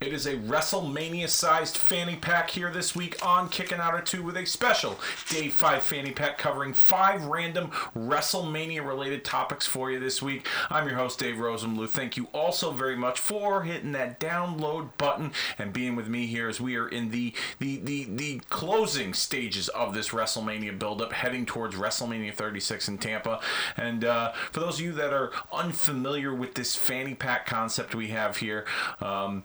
It is a WrestleMania sized fanny pack here this week on Kicking Out of Two with a special Dave 5 fanny pack covering five random WrestleMania related topics for you this week. I'm your host, Dave Rosenbluth. Thank you also very much for hitting that download button and being with me here as we are in the, the, the, the closing stages of this WrestleMania buildup, heading towards WrestleMania 36 in Tampa. And uh, for those of you that are unfamiliar with this fanny pack concept we have here, um,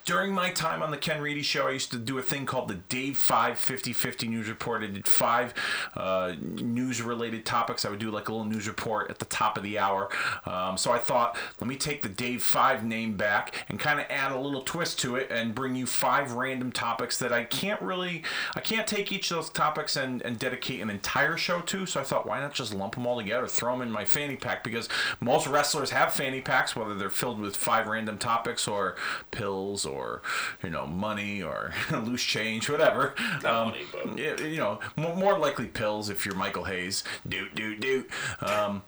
during my time on the Ken Reedy show, I used to do a thing called the Dave 5 50 50 news report. I did five uh, news related topics. I would do like a little news report at the top of the hour. Um, so I thought, let me take the Dave 5 name back and kind of add a little twist to it and bring you five random topics that I can't really, I can't take each of those topics and, and dedicate an entire show to. So I thought, why not just lump them all together, throw them in my fanny pack? Because most wrestlers have fanny packs, whether they're filled with five random topics or pills or you know money or loose change, whatever. Not money, but- you know, more, more likely pills if you're Michael Hayes. Doot doot doot. Um,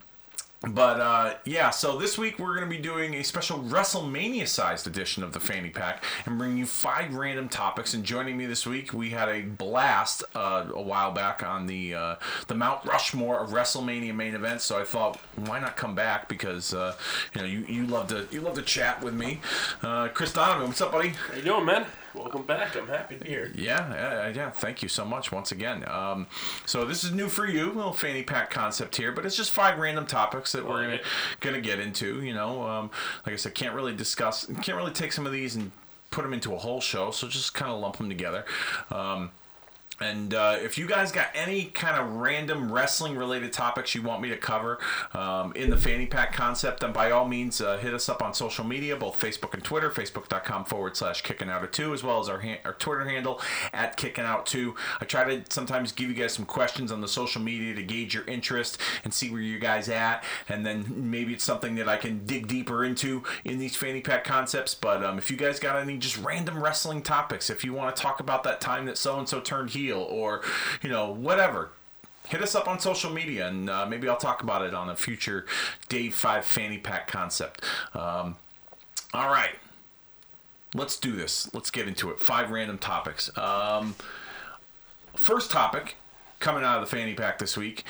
but uh, yeah, so this week we're going to be doing a special WrestleMania sized edition of the Fanny Pack and bringing you five random topics. And joining me this week, we had a blast uh, a while back on the uh, the Mount Rushmore of WrestleMania main events. So I thought, why not come back? Because uh, you know you, you love to you love to chat with me. Uh, Chris Donovan, what's up, buddy? How you doing, man? Welcome back. I'm happy to be here. Yeah, yeah, yeah. Thank you so much once again. Um, so this is new for you, little fanny pack concept here, but it's just five random topics that we're gonna gonna get into. You know, um, like I said, can't really discuss, can't really take some of these and put them into a whole show. So just kind of lump them together. Um, and uh, if you guys got any kind of random wrestling related topics you want me to cover um, in the fanny pack concept, then by all means uh, hit us up on social media, both Facebook and Twitter, facebook.com forward slash kicking out of two, as well as our, ha- our Twitter handle at kicking out two. I try to sometimes give you guys some questions on the social media to gauge your interest and see where you guys at. And then maybe it's something that I can dig deeper into in these fanny pack concepts. But um, if you guys got any just random wrestling topics, if you want to talk about that time that so and so turned heel or, you know, whatever, hit us up on social media and uh, maybe I'll talk about it on a future Dave 5 fanny pack concept. Um, all right. Let's do this. Let's get into it. Five random topics. Um, first topic coming out of the fanny pack this week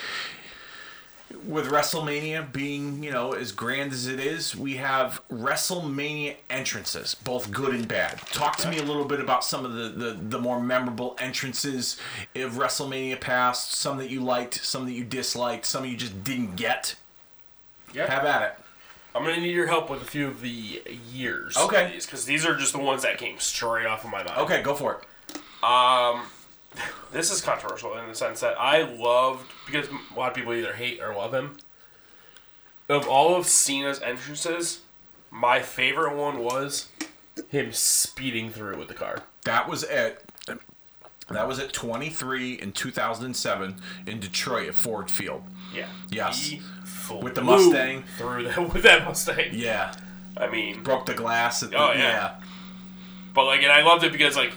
with WrestleMania being, you know, as grand as it is, we have WrestleMania entrances, both good and bad. Talk to me a little bit about some of the, the, the more memorable entrances of WrestleMania past, some that you liked, some that you disliked, some you just didn't get. Yeah. Have at it. I'm gonna need your help with a few of the years. Okay. Because these are just the ones that came straight off of my mind. Okay, go for it. Um, this is controversial in the sense that I loved because a lot of people either hate or love him. Of all of Cena's entrances, my favorite one was him speeding through with the car. That was at that was at 23 in 2007 in Detroit at Ford Field. Yeah. Yes. He With the Mustang. through that with that Mustang. Yeah, I mean, broke the glass. The, Oh, yeah. But like, and I loved it because like,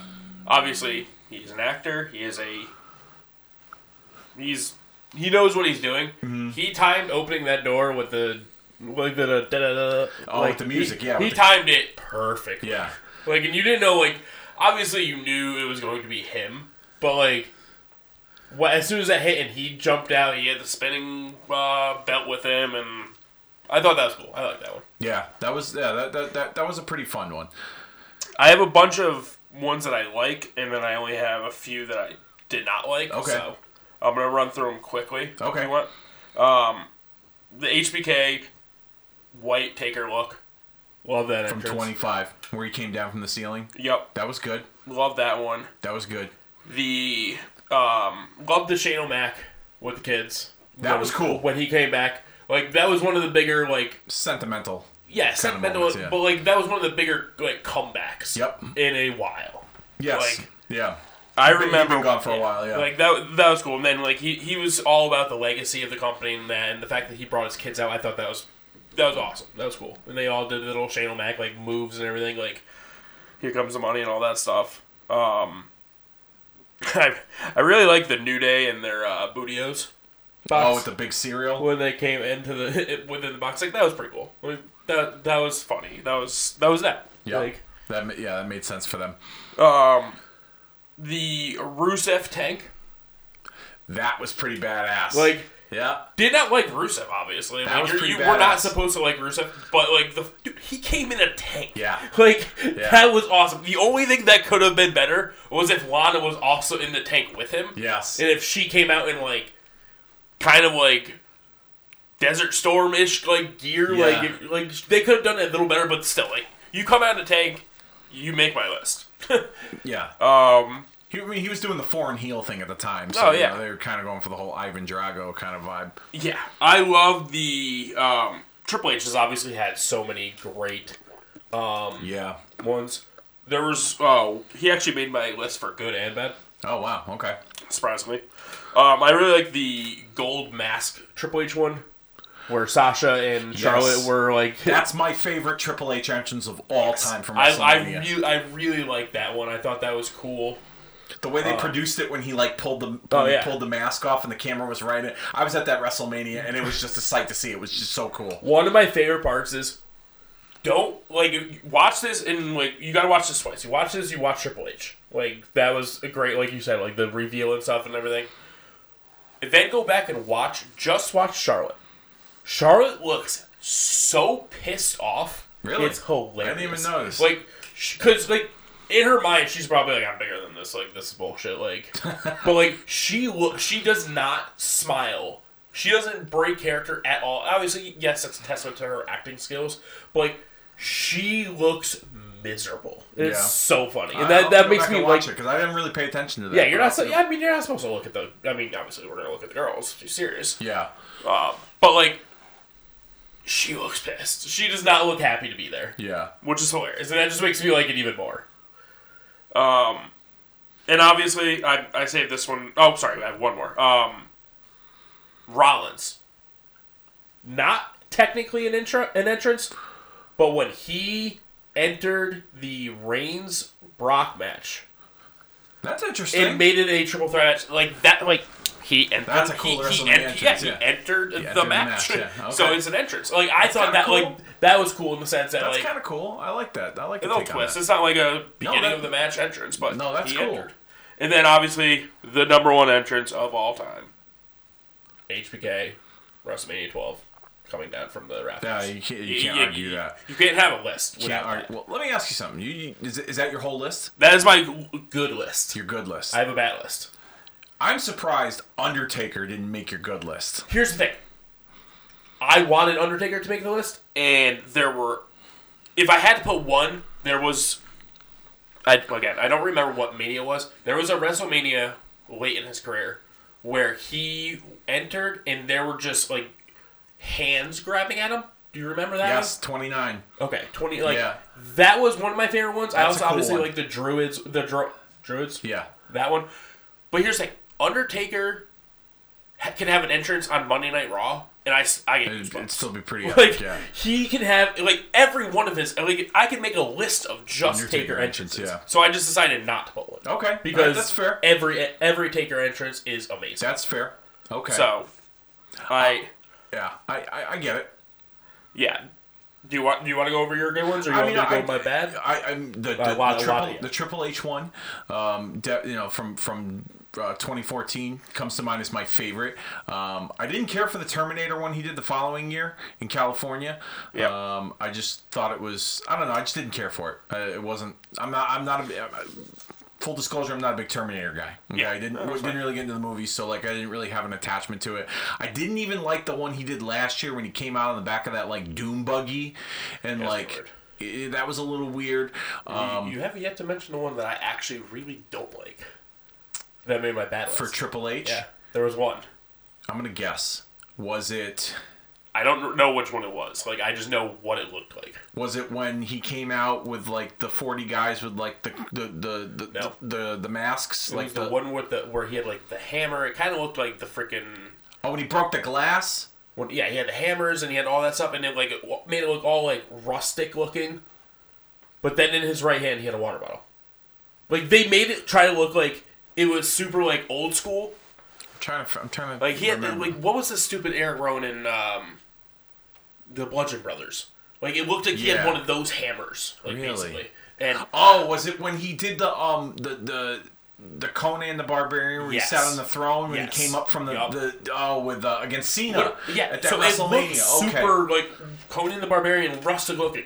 obviously he's an actor. He is a. He's he knows what he's doing. Mm-hmm. He timed opening that door with the like the da da da. Oh, like, with the music, he- yeah, He the- timed it perfect. yeah. Like, and you didn't know like obviously you knew it was going to be him, but like. What, as soon as that hit and he jumped out, he had the spinning uh, belt with him, and I thought that was cool. I like that one. Yeah, that was yeah that, that, that, that was a pretty fun one. I have a bunch of ones that I like, and then I only have a few that I did not like. Okay. So I'm gonna run through them quickly. if Okay. you want. Um, the HBK white taker look. Love that From entrance. 25, where he came down from the ceiling. Yep. That was good. Love that one. That was good. The um, love the Shane O'Mac with the kids. That When- was cool. when he came back. Like that was one of the bigger like Sentimental. yeah sentimental, moments, yeah. but like that was one of the bigger like comebacks. Yep. In a while. Yes. Like, yeah. I He'd been- he'd remember been gone for a while, yeah. Like that, that was cool. And then like he, he was all about the legacy of the company and that, and the fact that he brought his kids out. I thought that was that was awesome. That was cool. And they all did the little Shane O'Mac like moves and everything. Like here comes the money and all that stuff. Um, I I really like the New Day and their uh, Booty-O's. Oh, with the big cereal. when they came into the within the box, like that was pretty cool. Like, that that was funny. That was that was that. Yeah. Like That yeah, that made sense for them. Um, the Rusev tank. That was pretty badass. Like, yeah, did not like Rusev, obviously. That like, was pretty you were not supposed to like Rusev, but like the dude, he came in a tank. Yeah. like Yeah. that was awesome. The only thing that could have been better was if Lana was also in the tank with him. yes, and if she came out in like kind of like desert storm ish like gear, Yeah. like if, like they could have done it a little better, but still, like you come out in a tank, you make my list. yeah. um, He, I mean, he was doing the foreign heel thing at the time. So, Oh, you yeah. know, they were kind of going for the whole Ivan Drago kind of vibe. yeah, I love the um, Triple H has obviously had so many great Um, Yeah. ones. There was oh he actually made my list for good and bad. Oh wow. Okay. surprisingly. Um, I really like the gold mask Triple H one, where Sasha and Charlotte were like. That's my favorite Triple H entrance of all time from I, WrestleMania. I really I really like that one. I thought that was cool. the way they uh, produced it when he like pulled the oh, when Oh, he yeah. pulled the mask off and the camera was right in. I was at that WrestleMania and it was just a sight to see. It was just so cool. One of my favorite parts is don't like watch this and like you gotta watch this twice. You watch this, you watch Triple H. Like that was a great like you said, like the reveal and stuff and everything. And then go back and watch just watch Charlotte. Charlotte looks so pissed off. Really? It's hilarious. I didn't even notice. Like, because like in her mind, she's probably like, "I'm bigger than this. Like, this is bullshit." Like, but like she look, she does not smile. She doesn't break character at all. Obviously, yes, that's a testament to her acting skills. But like, she looks miserable. It's Yeah. so funny, and that that makes me and like. it because I didn't really pay attention to that. Yeah, you're not. So, yeah, I mean, you're not supposed to look at the. I mean, obviously, we're gonna look at the girls. She's serious. Yeah. Um, but like, she looks pissed. She does not look happy to be there Yeah. which is hilarious, and that just makes me like it even more. Um, and obviously, I I saved this one. Oh, sorry, I have one more. Um, Rollins, not technically an intro an entrance, but when he entered the Reigns Brock match, That's interesting. it made it a triple threat match like that. Like he entered. That's a cool he, he, entrance, yeah, he yeah. entered entered the the match. match, yeah, So okay. it's an entrance. Like I thought that cool. like that was cool in the sense that That's like kind of cool. I like that. I like a the little twist. It's not like a beginning that- of the match entrance, but No, that's he cool. entered. And then obviously the number one entrance of all time, HBK, WrestleMania 12, coming down from the rafters. Yeah, you can't, you can't You- argue you- that. You can't have a list Can't argue. Well, let me ask you something. You, you is, is that your whole list? That is my good list. Your good list. I have a bad list. I'm surprised Undertaker didn't make your good list. Here's the thing. I wanted Undertaker to make the list, and there were. If I had to put one, there was. I, again, I don't remember what Mania was. There was a WrestleMania late in his career where he entered and there were just like hands grabbing at him. Do you remember that? Yes, 29. Okay, twenty. Like Yeah. that was one of my favorite ones. I That's also a cool obviously one. like the Druids. The Dru- Druids. Yeah. That one. But here's the thing: Undertaker can have an entrance on Monday Night Raw, and I get It'd, goosebumps. it'd still be pretty like yeah. he can have like every one of his like I can make a list of just Undertaker Taker entrance, entrances. yeah. So I just decided not to put one. Okay, Because that's fair. Every every Taker entrance is amazing. That's fair. Okay. So I yeah, I, I, I get it. yeah. Do you want do you want to go over your good ones or you I want mean, to go I, my bad? I, I'm the, the, A lot- the, triple, the Triple H one, um, de- you know, from from uh, 2014 comes to mind as my favorite. Um, I didn't care for the Terminator one he did the following year in California. Yep. Um, I just thought it was. I don't know. I just didn't care for it. Uh, it wasn't. I'm not. I'm not a. Full disclosure, I'm not a big Terminator guy. Okay, Yeah, I didn't didn't really get into the movies, so like I didn't really have an attachment to it. I didn't even like the one he did last year when he came out on the back of that like Doom buggy, and That's like i that was a little weird. Um, you, you haven't yet to mention the one that I actually really don't like. That made my bad for. Triple H, yeah, there was one. I'm gonna guess. Was it I don't know which one it was. Like I just know what it looked like. was it when he came out with like the 40 guys with like the the the the, No. the, the, the masks It like was the, the, one with the where he had like the hammer. It kind of looked like the freaking. oh when he broke the glass. When, yeah, he had the hammers and he had all that stuff, and it like it made it look all like rustic looking. But then in his right hand, he had a water bottle. Like they made it try to look like it was super like old school. I'm trying to I'm trying to Like he had remember. like what was the stupid Erick Rowan in um, the Bludgeon Brothers. Like it looked like he Yeah. had one of those hammers. Like Really? basically, And Oh, was it when he did the um the the the Conan the Barbarian where Yes. he sat on the throne when Yes. he came up from the, Yup. the oh with uh, against Cena What- yeah, at that so it WrestleMania. looks okay. super like Conan the Barbarian, rustic looking.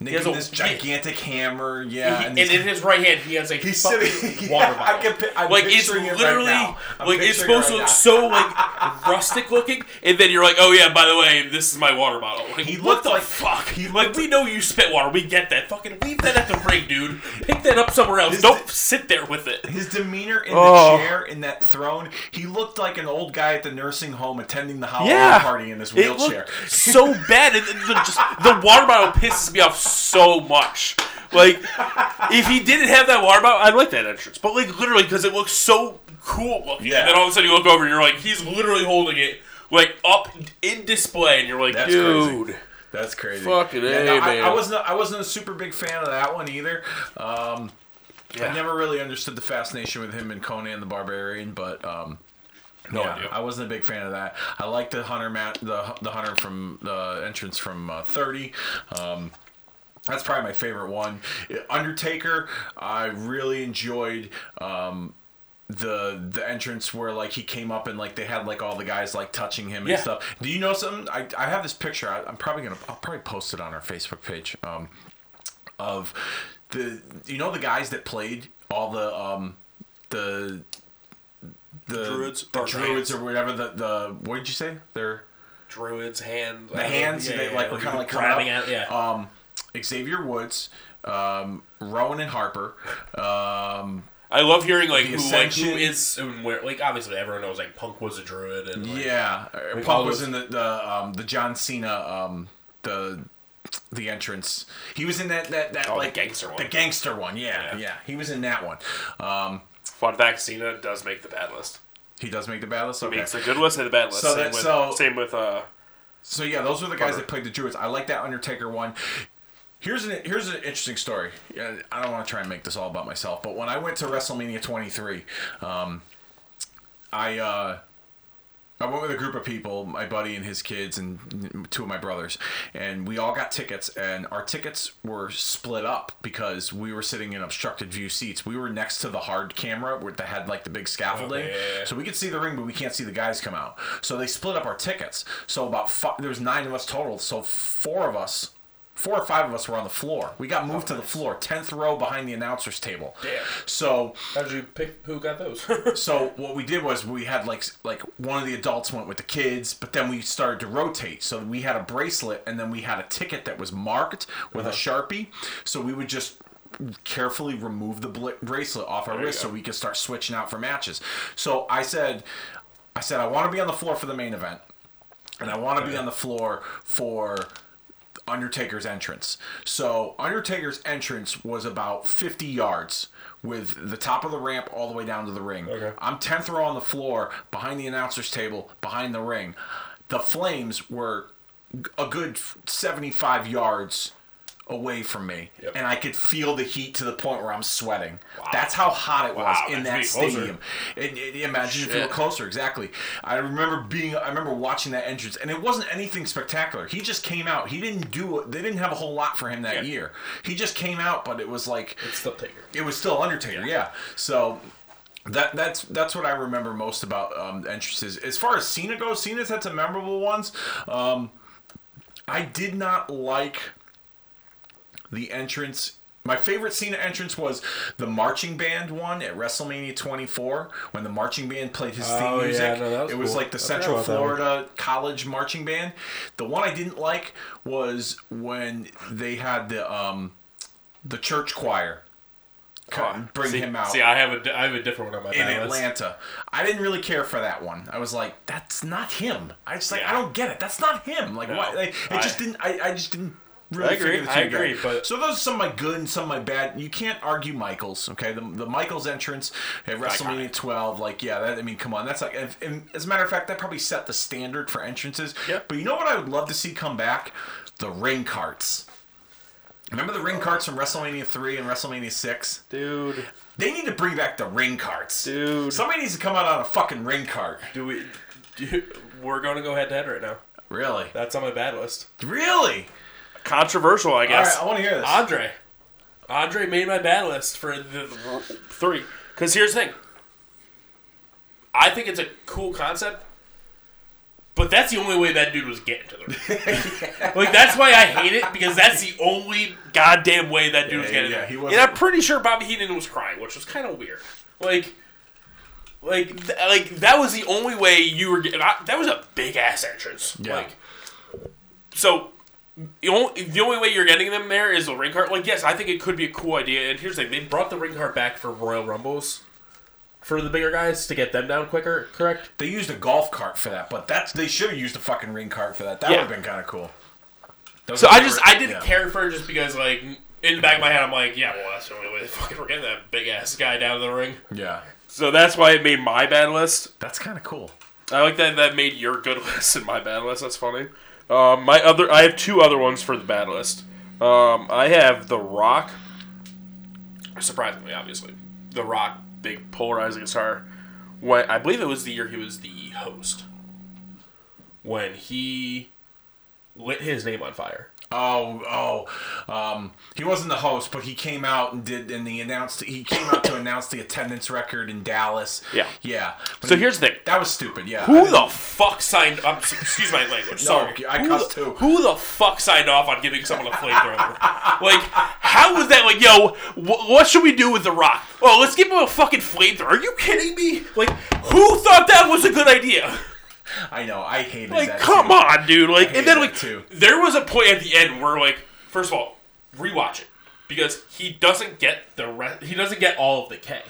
And they he has a- this gigantic hammer, yeah, He- and and in his right hand, he has a He's fucking sitting. water yeah, I bottle. can, I'm like it's picturing it right literally now. I'm like it's picturing it supposed to look now. so like rustic looking, and then you're like, oh yeah, by the way, this is my water bottle. Like, He what looked the like- fuck? he like we know you spit water, we get that. Fucking leave that at the ring, dude. Pick that up somewhere else. His Don't di- sit there with it. His demeanor in Oh. the chair in that throne, he looked like an old guy at the nursing home attending the Halloween Yeah. party in his It wheelchair. looked so bad, and the, just, the water bottle pisses me off so much. Like, if he didn't have that water bottle, I'd like that entrance. But like, literally, because it looks so cool looking, Yeah. and then all of a sudden you look over and you're like, he's literally holding it like up in display, and you're like, That's dude. crazy. That's crazy. Fucking Yeah, A, no, I, I wasn't. I wasn't a super big fan of that one either. Um, I never really understood the fascination with him and Conan the Barbarian, but um, No yeah. I wasn't a big fan of that. I like the hunter mat, the the hunter from the entrance from uh, thirty. Um, that's probably my favorite one. Undertaker, I really enjoyed. Um, the the entrance where like he came up and like they had like all the guys like touching him and Yeah. stuff. Do you know something? I, I have this picture. I, I'm probably gonna I'll probably post it on our Facebook page. Um, of the you know the guys that played all the um the the Druids the or druids hands. or whatever the the what did you say they're Druid's hand. the hands they like were kind of like grabbing up. at yeah. um Xavier Woods um Rowan and Harper um I love hearing like The who like who is and where like obviously everyone knows like Punk was a druid and like, Yeah, uh, all Punk was in the the um, the John Cena um, the the entrance. He was in that that that Oh, the like gangster one. The gangster one. Yeah, Yeah. yeah, He was in that one. Um, Fun fact: Cena does make the bad list. he does make the bad list. Okay. Makes a good list and a bad list. So same, that- with, so- same with uh. So yeah, those were the guys that played the Druids. I like that Undertaker one. Here's an here's an interesting story. I don't want to try and make this all about myself, but when I went to WrestleMania 23, um, I uh, I went with a group of people, my buddy and his kids, and two of my brothers, and we all got tickets. And our tickets were split up because we were sitting in obstructed view seats. We were next to the hard camera where that had like the big scaffolding, yeah, yeah. so we could see the ring, but we can't see the guys come out. So they split up our tickets. So about five, there was nine of us total. So four of us. Four or five of us were on the floor. We got moved to the floor, tenth row behind the announcers table. Damn. So How did you pick who got those? so what we did was we had like like one of the adults went with the kids, but then we started to rotate. So we had a bracelet, and then we had a ticket that was marked with Uh-huh. a sharpie. So we would just carefully remove the bl- bracelet off our you wrist so we could start switching out for matches. So I said, I said I want to be on the floor for the main event, and I want to be on the floor for Undertaker's entrance. So Undertaker's entrance was about 50 yards with the top of the ramp all the way down to the ring. Okay. I'm 10th row on the floor behind the announcer's table behind the ring. The Flames were a good 75 yards away from me Yep. and I could feel the heat to the point where I'm sweating. That's how hot it was Wow, in that stadium. And, and imagine if you were closer, exactly. I remember being, I remember watching that entrance, and it wasn't anything spectacular. He just came out. He didn't do, they didn't have a whole lot for him that Yeah. year. He just came out, but it was like, it's still Taker. it was still Undertaker, yeah. So that that's that's what I remember most about um, entrances. As far as Cena goes, Cena's had some memorable ones. Um, I did not like the entrance. My favorite Cena entrance was the marching band one at WrestleMania 24 when the marching band played his theme Oh, yeah, music. no, that was it was cool. like the Central about that one. Florida College marching band. The one I didn't like was when they had the um, the church choir cut, bring see, him out See, I have a, di- I have a different one on my in bad list. Atlanta. I didn't really care for that one. I was like, that's not him. I just like, Yeah. I don't get it. That's not him. Like, No, why? Like, it I- just didn't. I, I just didn't. Really I agree, I agree, together. but- so those are some of my good and some of my bad. You can't argue Michaels. Okay, the, the Michaels entrance at WrestleMania 12. Like, yeah, that, I mean, come on, that's like. If, and as a matter of fact, that probably set the standard for entrances. Yeah. But you know what I would love to see come back? The ring carts. Remember the ring carts from WrestleMania 3 and WrestleMania 6? Dude, They need to bring back the ring carts. Dude. Somebody needs to come out on a fucking ring cart. do we? Do, we're going to go head to head right now. Really? That's on my bad list. Really? Controversial, I guess. All right, guess. I want to hear this. Andre. Andre made my bad list for the, the three. Because here's the thing. I think it's a cool concept, but that's the only way that dude was getting to the ring. like that's why I hate it because that's the only goddamn way that dude was Yeah, getting yeah, there. he and wasn't- I'm pretty sure Bobby Heenan was crying, which was kind of weird. Like, like, th- like that was the only way you were getting. I, that was a big ass entrance. Yeah. Like, so the only, the only way you're getting them there is the ring cart. Like, yes, I think it could be a cool idea. And here's the thing: they brought the ring cart back for Royal Rumbles for the bigger guys to get them down quicker. Correct? They used a golf cart for that, but that's they should have used a fucking ring cart for that. That Yeah. would have been kind of cool. Those So I just ri- I didn't yeah. care for it just because like in the back of my head I'm like, yeah, well that's the only way they fucking were getting that big ass guy down to the ring. Yeah, So that's why it made my bad list. that's kind of cool. I like that that made your good list and my bad list. That's funny. Um, my other I have two other ones for the bad list. Um, I have The Rock. Surprisingly, obviously, The Rock, big polarizing star. When I believe it was the year he was the host. When he lit his name on fire. Oh, oh, um, he wasn't the host, but he came out and did, and he announced he came out to announce the attendance record in Dallas. Yeah. yeah. When So he- here's the thing. that was stupid. Yeah, Who the fuck signed up? Excuse my language. Sorry. I who cuss the, too. Who the fuck signed off on giving someone a flamethrower? like, how was that? Like, yo, wh- what should we do with the Rock? Oh, let's give him a fucking flamethrower. Are you kidding me? Like, who thought that was a good idea? I know. I hated Like, that. come too. on, dude. Like, and then like, too. there was a point at the end where like, first of all, rewatch it because he doesn't get the rest. He doesn't get all of the K,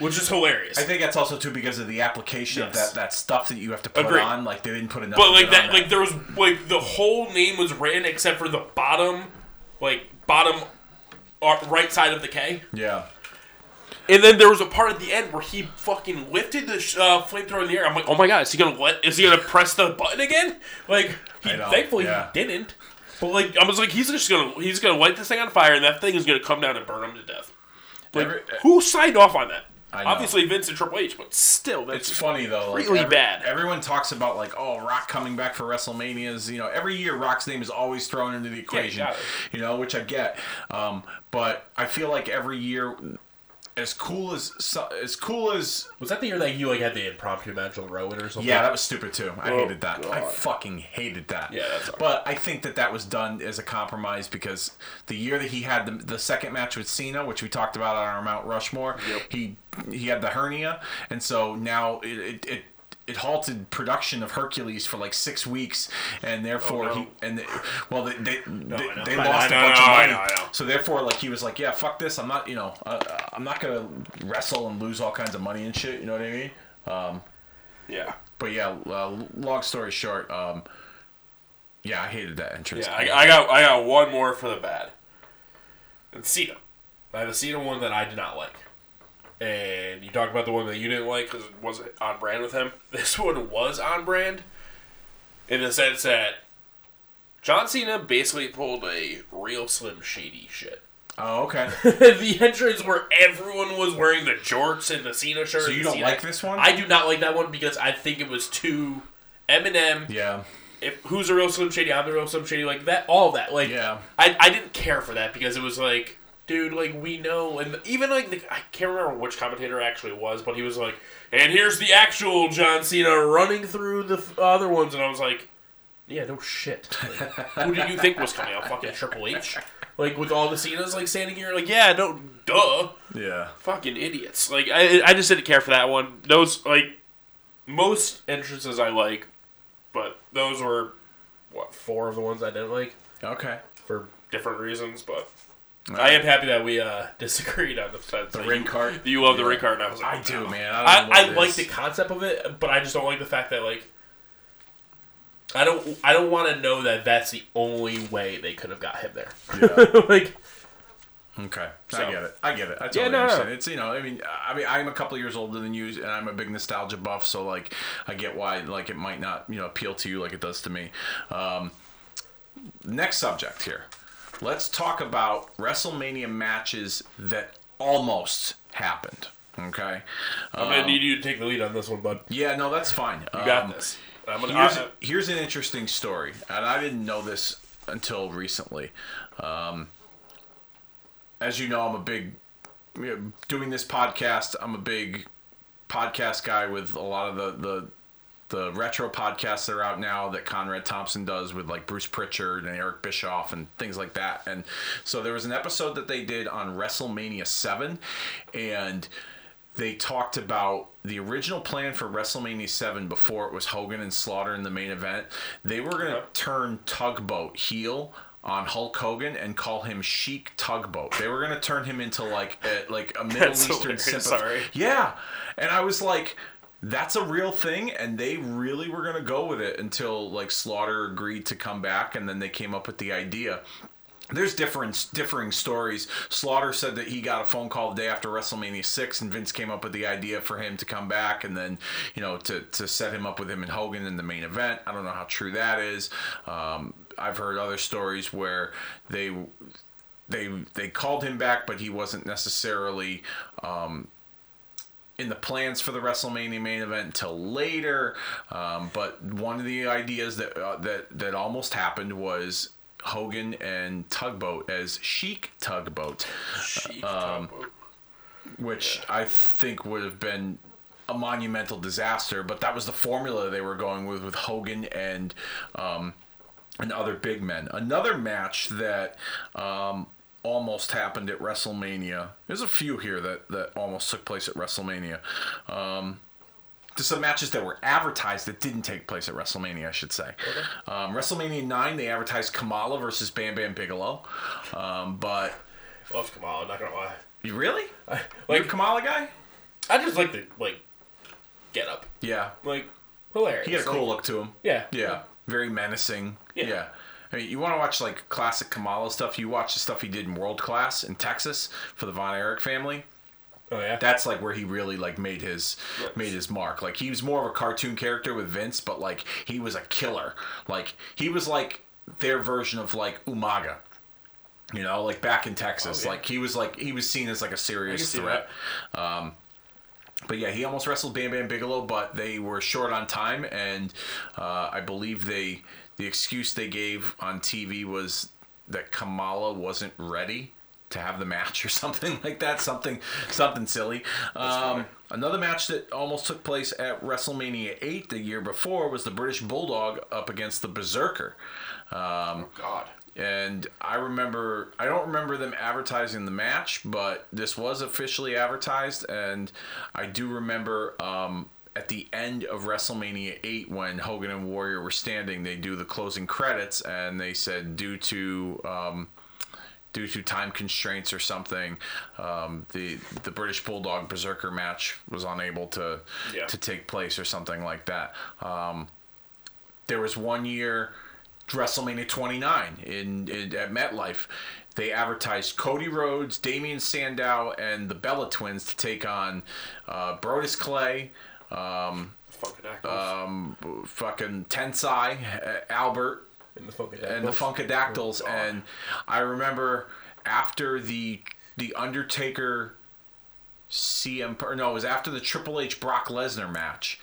which is hilarious. I think that's also too because of the application of that, that stuff that you have to put Agreed. on. Like they didn't put enough. But like that, on like there was like the whole name was written except for the bottom, like bottom, uh, right side of the K. yeah. And then there was a part at the end where he fucking lifted the sh- uh, flamethrower in the air. I'm like, oh my god, is he gonna let? Is he gonna press the button again? Like, he, thankfully yeah. he didn't. But like, I was like, he's just gonna he's gonna light this thing on fire, and that thing is gonna come down and burn him to death. Like, Every- who signed off on that? Obviously Vince and Triple H, but still, that's It's funny though. Like, really every- bad. Everyone talks about like, oh, Rock coming back for WrestleManias. You know, every year Rock's name is always thrown into the equation. got it. you know, which I get. Um, but I feel like every year, as cool as so- as cool as Was that the year that you like had the impromptu match on Rowan or something? yeah, that was stupid too. I Oh, hated that. I God. fucking hated that. Yeah, that's all right. But I think that that was done as a compromise because the year that he had the, the second match with Cena, which we talked about on our Mount Rushmore, Yep. he he had the hernia, and so now it it. it it halted production of Hercules for like six weeks, and therefore Oh, no. he and they, well they they, they, they lost know, a I bunch of I money. know, I know. So therefore, like he was like, yeah, fuck this. I'm not, you know, uh, I'm not gonna wrestle and lose all kinds of money and shit. You know what I mean? Um, yeah. but yeah, uh, long story short, um, yeah, I hated that entrance. Yeah, I, I got I got one more for the bad. And Cena. I have a Cena one that I did not like. And you talk about the one that you didn't like because it wasn't on brand with him. This one was on brand in the sense that John Cena basically pulled a real Slim Shady shit. oh, okay. the entrance where everyone was wearing the jorts and the Cena shirt. So you don't Cena- like this one? I do not like that one because I think it was too Eminem yeah, if who's a real Slim Shady, I'm the real Slim Shady, like that, all that, like Yeah. I, I didn't care for that because it was like, dude, like we know, and even like the, I can't remember which commentator actually was, but he was like, and here's the actual John Cena running through the other ones, and I was like, yeah, no shit. Like, who did you think was coming out? Fucking Triple H, like with all the Cenas like standing here, like yeah, no, duh, yeah. fucking idiots. Like I, I just didn't care for that one. Those like most entrances I like, but those were what four of the ones I didn't like Okay. for different reasons. But I am happy that we uh, disagreed on the sense The that ring cart? You love the ring cart, and I was like, I do, no. man. I, don't I, I like the concept of it, but I just don't like the fact that like. I don't. I don't want to know that that's the only way they could have got him there. Yeah. like, Okay, So- I get it. I get it. I totally no, no. understand. It's you know, I mean, I mean, I'm a couple years older than you, and I'm a big nostalgia buff, so like, I get why like it might not you know appeal to you like it does to me. Um, next subject here. Let's talk about WrestleMania matches that almost happened. Okay. I'm gonna need you to take the lead on this one, bud. Yeah, no, that's fine. You got Um, this. I'm gonna. Here's, I- here's an interesting story, and I didn't know this until recently. Um, as you know, I'm a big you know, doing this podcast. I'm a big podcast guy with a lot of the the the retro podcasts that are out now that Conrad Thompson does with like Bruce Pritchard and Eric Bischoff and things like that. And so there was an episode that they did on WrestleMania 7 and they talked about the original plan for WrestleMania 7 before it was Hogan and Slaughter in the main event. They were going to turn Tugboat heel on Hulk Hogan and call him Sheik Tugboat. They were going to turn him into like a, like a Middle That's Eastern sympath- sorry. Yeah. And I was like that's a real thing and they really were going to go with it until like Slaughter agreed to come back and then they came up with the idea there's different differing stories. Slaughter said that he got a phone call the day after WrestleMania six, and Vince came up with the idea for him to come back, and then you know to to set him up with him and Hogan in the main event. I don't know how true that is. Um, I've heard other stories where they they they called him back, but he wasn't necessarily. Um, in the plans for the WrestleMania main event until later, um, but one of the ideas that uh, that that almost happened was Hogan and Tugboat as Sheik Tugboat, Sheik Um, tugboat. which I think would have been a monumental disaster. But that was the formula they were going with with Hogan and um, and other big men. Another match that um, almost happened at WrestleMania. There's a few here that that almost took place at WrestleMania. Um, to some matches that were advertised that didn't take place at WrestleMania, I should say. Um, WrestleMania 9, they advertised Kamala versus Bam Bam Bigelow. Um, but Love Kamala, not gonna lie. you really? you Like a Kamala guy? I just like the like get up. Yeah. Like hilarious. He had a Like, cool look to him. Yeah. Yeah. Very menacing. Yeah. Yeah. I mean, you want to watch like classic Kamala stuff. You watch the stuff he did in World Class in Texas for the Von Erich family. Oh yeah. That's like where he really like made his Yes. made his mark. Like he was more of a cartoon character with Vince, but like he was a killer. Like he was like their version of like Umaga. You know, like back in Texas. Oh, yeah. Like he was like he was seen as like a serious threat. Um, but yeah, he almost wrestled Bam Bam Bigelow, but they were short on time, and uh, I believe they the excuse they gave on TV was that Kamala wasn't ready to have the match or something like that, something something silly. Um, another match that almost took place at WrestleMania eight the year before was the British Bulldog up against the Berserker. Um, oh God. and I remember, I don't remember them advertising the match, but this was officially advertised. And I do remember um, at the end of WrestleMania 8, when Hogan and Warrior were standing, they do the closing credits, and they said, due to. Um, Due to time constraints or something, um, the the British Bulldog Berserker match was unable to Yeah. to take place or something like that. Um, there was one year WrestleMania 29 in, in at MetLife. They advertised Cody Rhodes, Damien Sandow, and the Bella Twins to take on uh, Brodus Clay, um, um, fucking Tensai, uh, Albert, and the Funkadactyls. and the Funkadactyls. Oh, and I remember after the the Undertaker CM or no, it was after the Triple H Brock Lesnar match.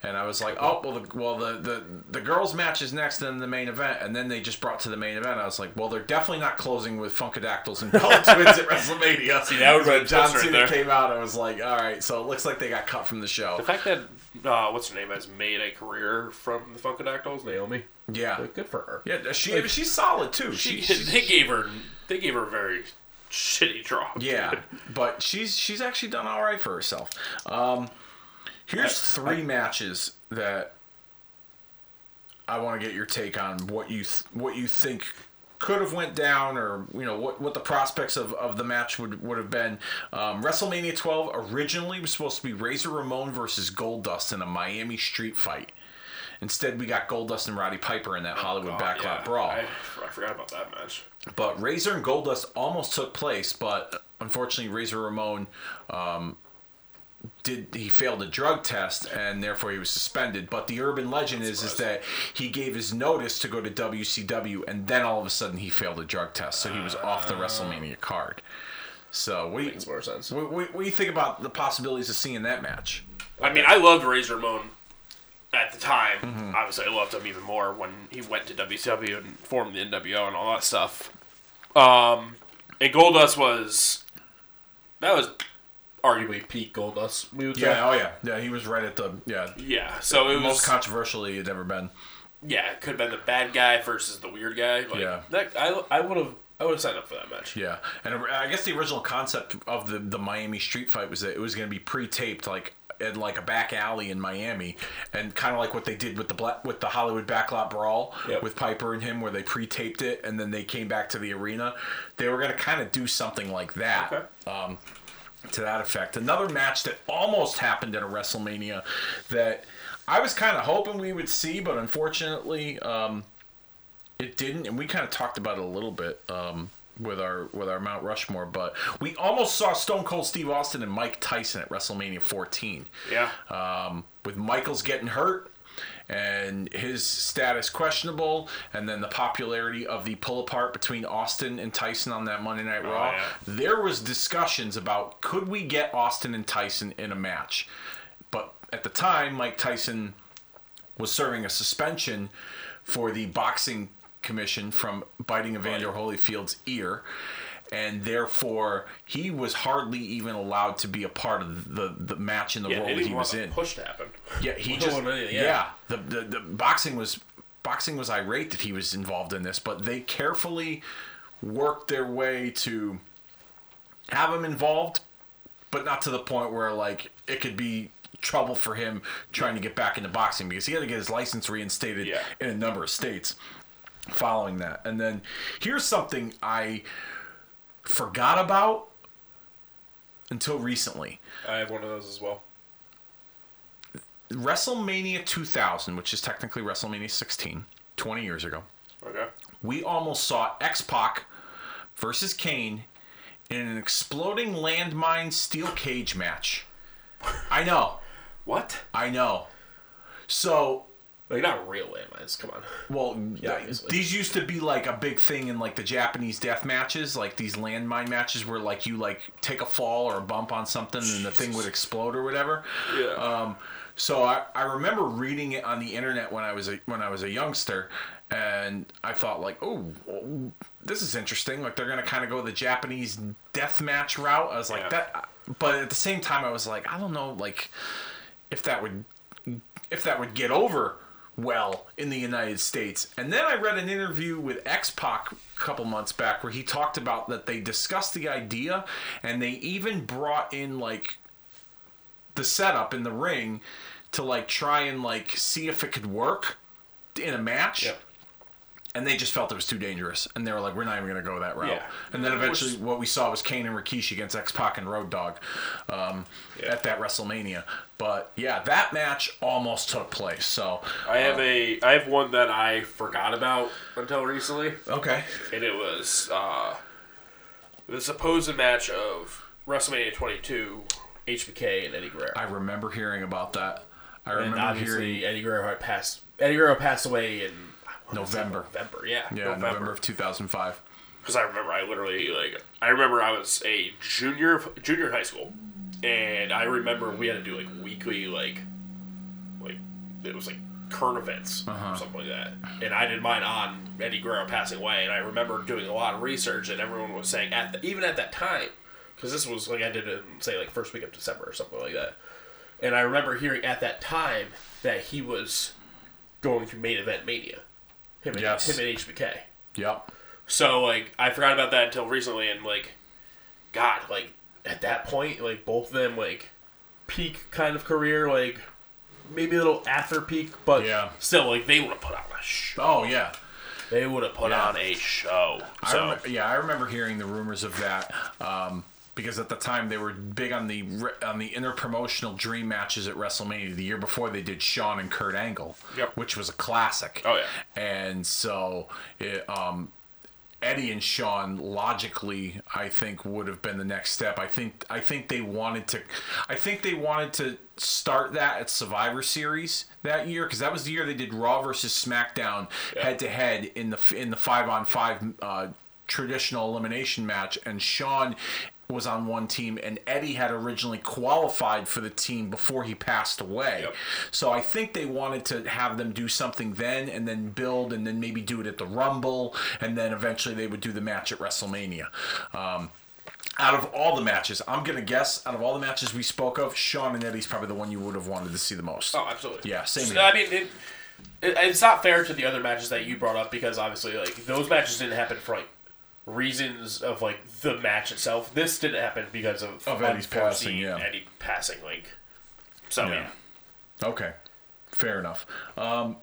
And I was like, oh well, the well the, the the girls match is next in the main event, and then they just brought to the main event. I was like, well, they're definitely not closing with Funkadactyls and Bella Twins at WrestleMania. See, that would've So John plus right Cena came out. I was like, all right, so it looks like they got cut from the show. The fact that uh, what's her name has made a career from the Funkadactyls, Naomi. Yeah, Like, good for her. yeah, she she's solid too. She, She, they gave her they gave her a very shitty drop. Yeah, but she's she's actually done all right for herself. Um, here's I- three matches that I want to get your take on what you th- what you think could have went down, or you know what what the prospects of, of the match would would have been. Um, WrestleMania 12 originally was supposed to be Razor Ramon versus Goldust in a Miami street fight. Instead, we got Goldust and Roddy Piper in that Hollywood Oh, God, Backlot yeah. brawl. I, I forgot about that match. But Razor and Goldust almost took place, but unfortunately, Razor Ramon um, did he failed a drug test and therefore he was suspended. But the urban legend is is that he gave his notice to go to WCW, and then all of a sudden he failed a drug test, so he was off the WrestleMania card. So what do you, Makes more sense. what, what, what do you think about the possibilities of seeing that match? I mean, I loved Razor Ramon at the time. Mm-hmm. Obviously, I loved him even more when he went to WCW and formed the NWO and all that stuff. Um, And Goldust was that was arguably peak Goldust. We would say. Yeah, oh yeah, yeah. He was right at the yeah Yeah. So it was most controversial he had ever been. yeah. It could have been the bad guy versus the weird guy. Like, Yeah. That I I would have I would have signed up for that match. Yeah, and I guess the original concept of the the Miami street fight was that it was going to be pre-taped like in like a back alley in Miami, and kind of like what they did with the black with the Hollywood Backlot Brawl Yep. with Piper and him, where they pre-taped it and then they came back to the arena. They were going to kind of do something like that. Okay. Um, to that effect. Another match that almost happened at a WrestleMania that I was kind of hoping we would see, but unfortunately, um, it didn't. And we kind of talked about it a little bit um, with our with our Mount Rushmore, but we almost saw Stone Cold Steve Austin and Mike Tyson at WrestleMania 14 Yeah. um, with Michaels getting hurt and his status questionable, and then the popularity of the pull apart between Austin and Tyson on that Monday Night oh, Raw. yeah. There was discussions about could we get Austin and Tyson in a match, but at the time, Mike Tyson was serving a suspension for the boxing commission from biting Evander Holyfield's ear. And therefore, he was hardly even allowed to be a part of the, the match in the yeah. role that he was in. push to happen. Yeah, he just yeah. yeah. The, the the boxing was boxing was irate that he was involved in this, but they carefully worked their way to have him involved, but not to the point where like it could be trouble for him trying to get back into boxing because he had to get his license reinstated Yeah. in a number of states following that. And then here's something I forgot about until recently. I have one of those as well. WrestleMania 2000, which is technically WrestleMania 16, 20 years ago, Okay. we almost saw X Pac versus Kane in an exploding landmine steel cage match. I know, What? I know. So, Like not real landmines. Come on. well, Yeah, obviously. these used to be like a big thing in like the Japanese death matches, like these landmine matches where like you like take a fall or a bump on something and the thing would explode or whatever. Yeah. Um, so I, I remember reading it on the internet when I was a when I was a youngster, and I thought like, oh, this is interesting. Like they're gonna kind of go the Japanese death match route. I was like Yeah. that, but at the same time, I was like, I don't know, like if that would if that would get over well in the United States. And then I read an interview with X Pac a couple months back where he talked about that they discussed the idea and they even brought in like the setup in the ring to like try and like see if it could work in a match. Yep. And they just felt it was too dangerous, and they were like, "We're not even going to go that route." Yeah. And then Which- eventually, what we saw was Kane and Rikishi against X Pac and Road Dogg um, Yeah. at that WrestleMania. But yeah, that match almost took place. So I have a I have one that I forgot about until recently, okay, and it was uh, the supposed match of WrestleMania 22, HBK and Eddie Guerrero. I remember hearing about that. I and remember obviously hearing Eddie Guerrero had passed. Eddie Guerrero passed away in what was that, November. November, yeah, yeah, November of 2005. Because I remember, I literally like, I remember I was a junior, junior in high school, and I remember we had to do like weekly, like, like it was like current events Uh-huh. or something like that. And I did mine on Eddie Guerrero passing away, and I remember doing a lot of research, and everyone was saying at the, even at that time, because this was like I did it in say like first week of December or something like that. And I remember hearing at that time that he was going to main event Mania. Him and Yes. him and HBK. Yep. So like I forgot about that until recently, and like, God, like at that point, like both of them like peak kind of career, like maybe a little after peak, but Yeah. still like they would have put on a show. Oh yeah. They would have put Yeah. on a show. I So remember, yeah, I remember hearing the rumors of that um, because at the time they were big on the on the interpromotional dream matches at WrestleMania. The year before they did Shawn and Kurt Angle, Yep. which was a classic. Oh, yeah. and so it, um, Eddie and Shawn logically, I think, would have been the next step. I think I think they wanted to, I think they wanted to start that at Survivor Series that year because that was the year they did Raw versus SmackDown head to head in the in the five on five uh, traditional elimination match, and Shawn was on one team, and Eddie had originally qualified for the team before he passed away. Yep. So I think they wanted to have them do something then, and then build, and then maybe do it at the Rumble, and then eventually they would do the match at WrestleMania. Um, out of all the matches, I'm gonna guess out of all the matches we spoke of, Shawn and Eddie's probably the one you would have wanted to see the most. Oh, absolutely. Yeah, same So, here. I mean, it, it, it's not fair to the other matches that you brought up because obviously, like those matches didn't happen for like reasons of like the match itself. This didn't happen because of Of Eddie's passing, yeah. Eddie passing. Like, so Yeah. yeah. Okay, fair enough. Um,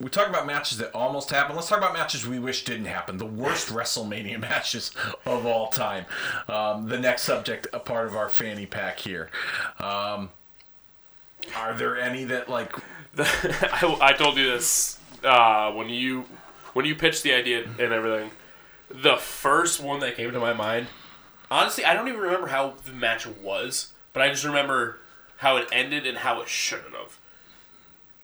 we talk about matches that almost happened. Let's talk about matches we wish didn't happen. The worst WrestleMania matches of all time. Um, the next subject, a part of our fanny pack here. Um, are there any that like? I, I told you this uh, when you when you pitched the idea and everything. The first one that came to my mind, honestly, I don't even remember how the match was, but I just remember how it ended and how it shouldn't have.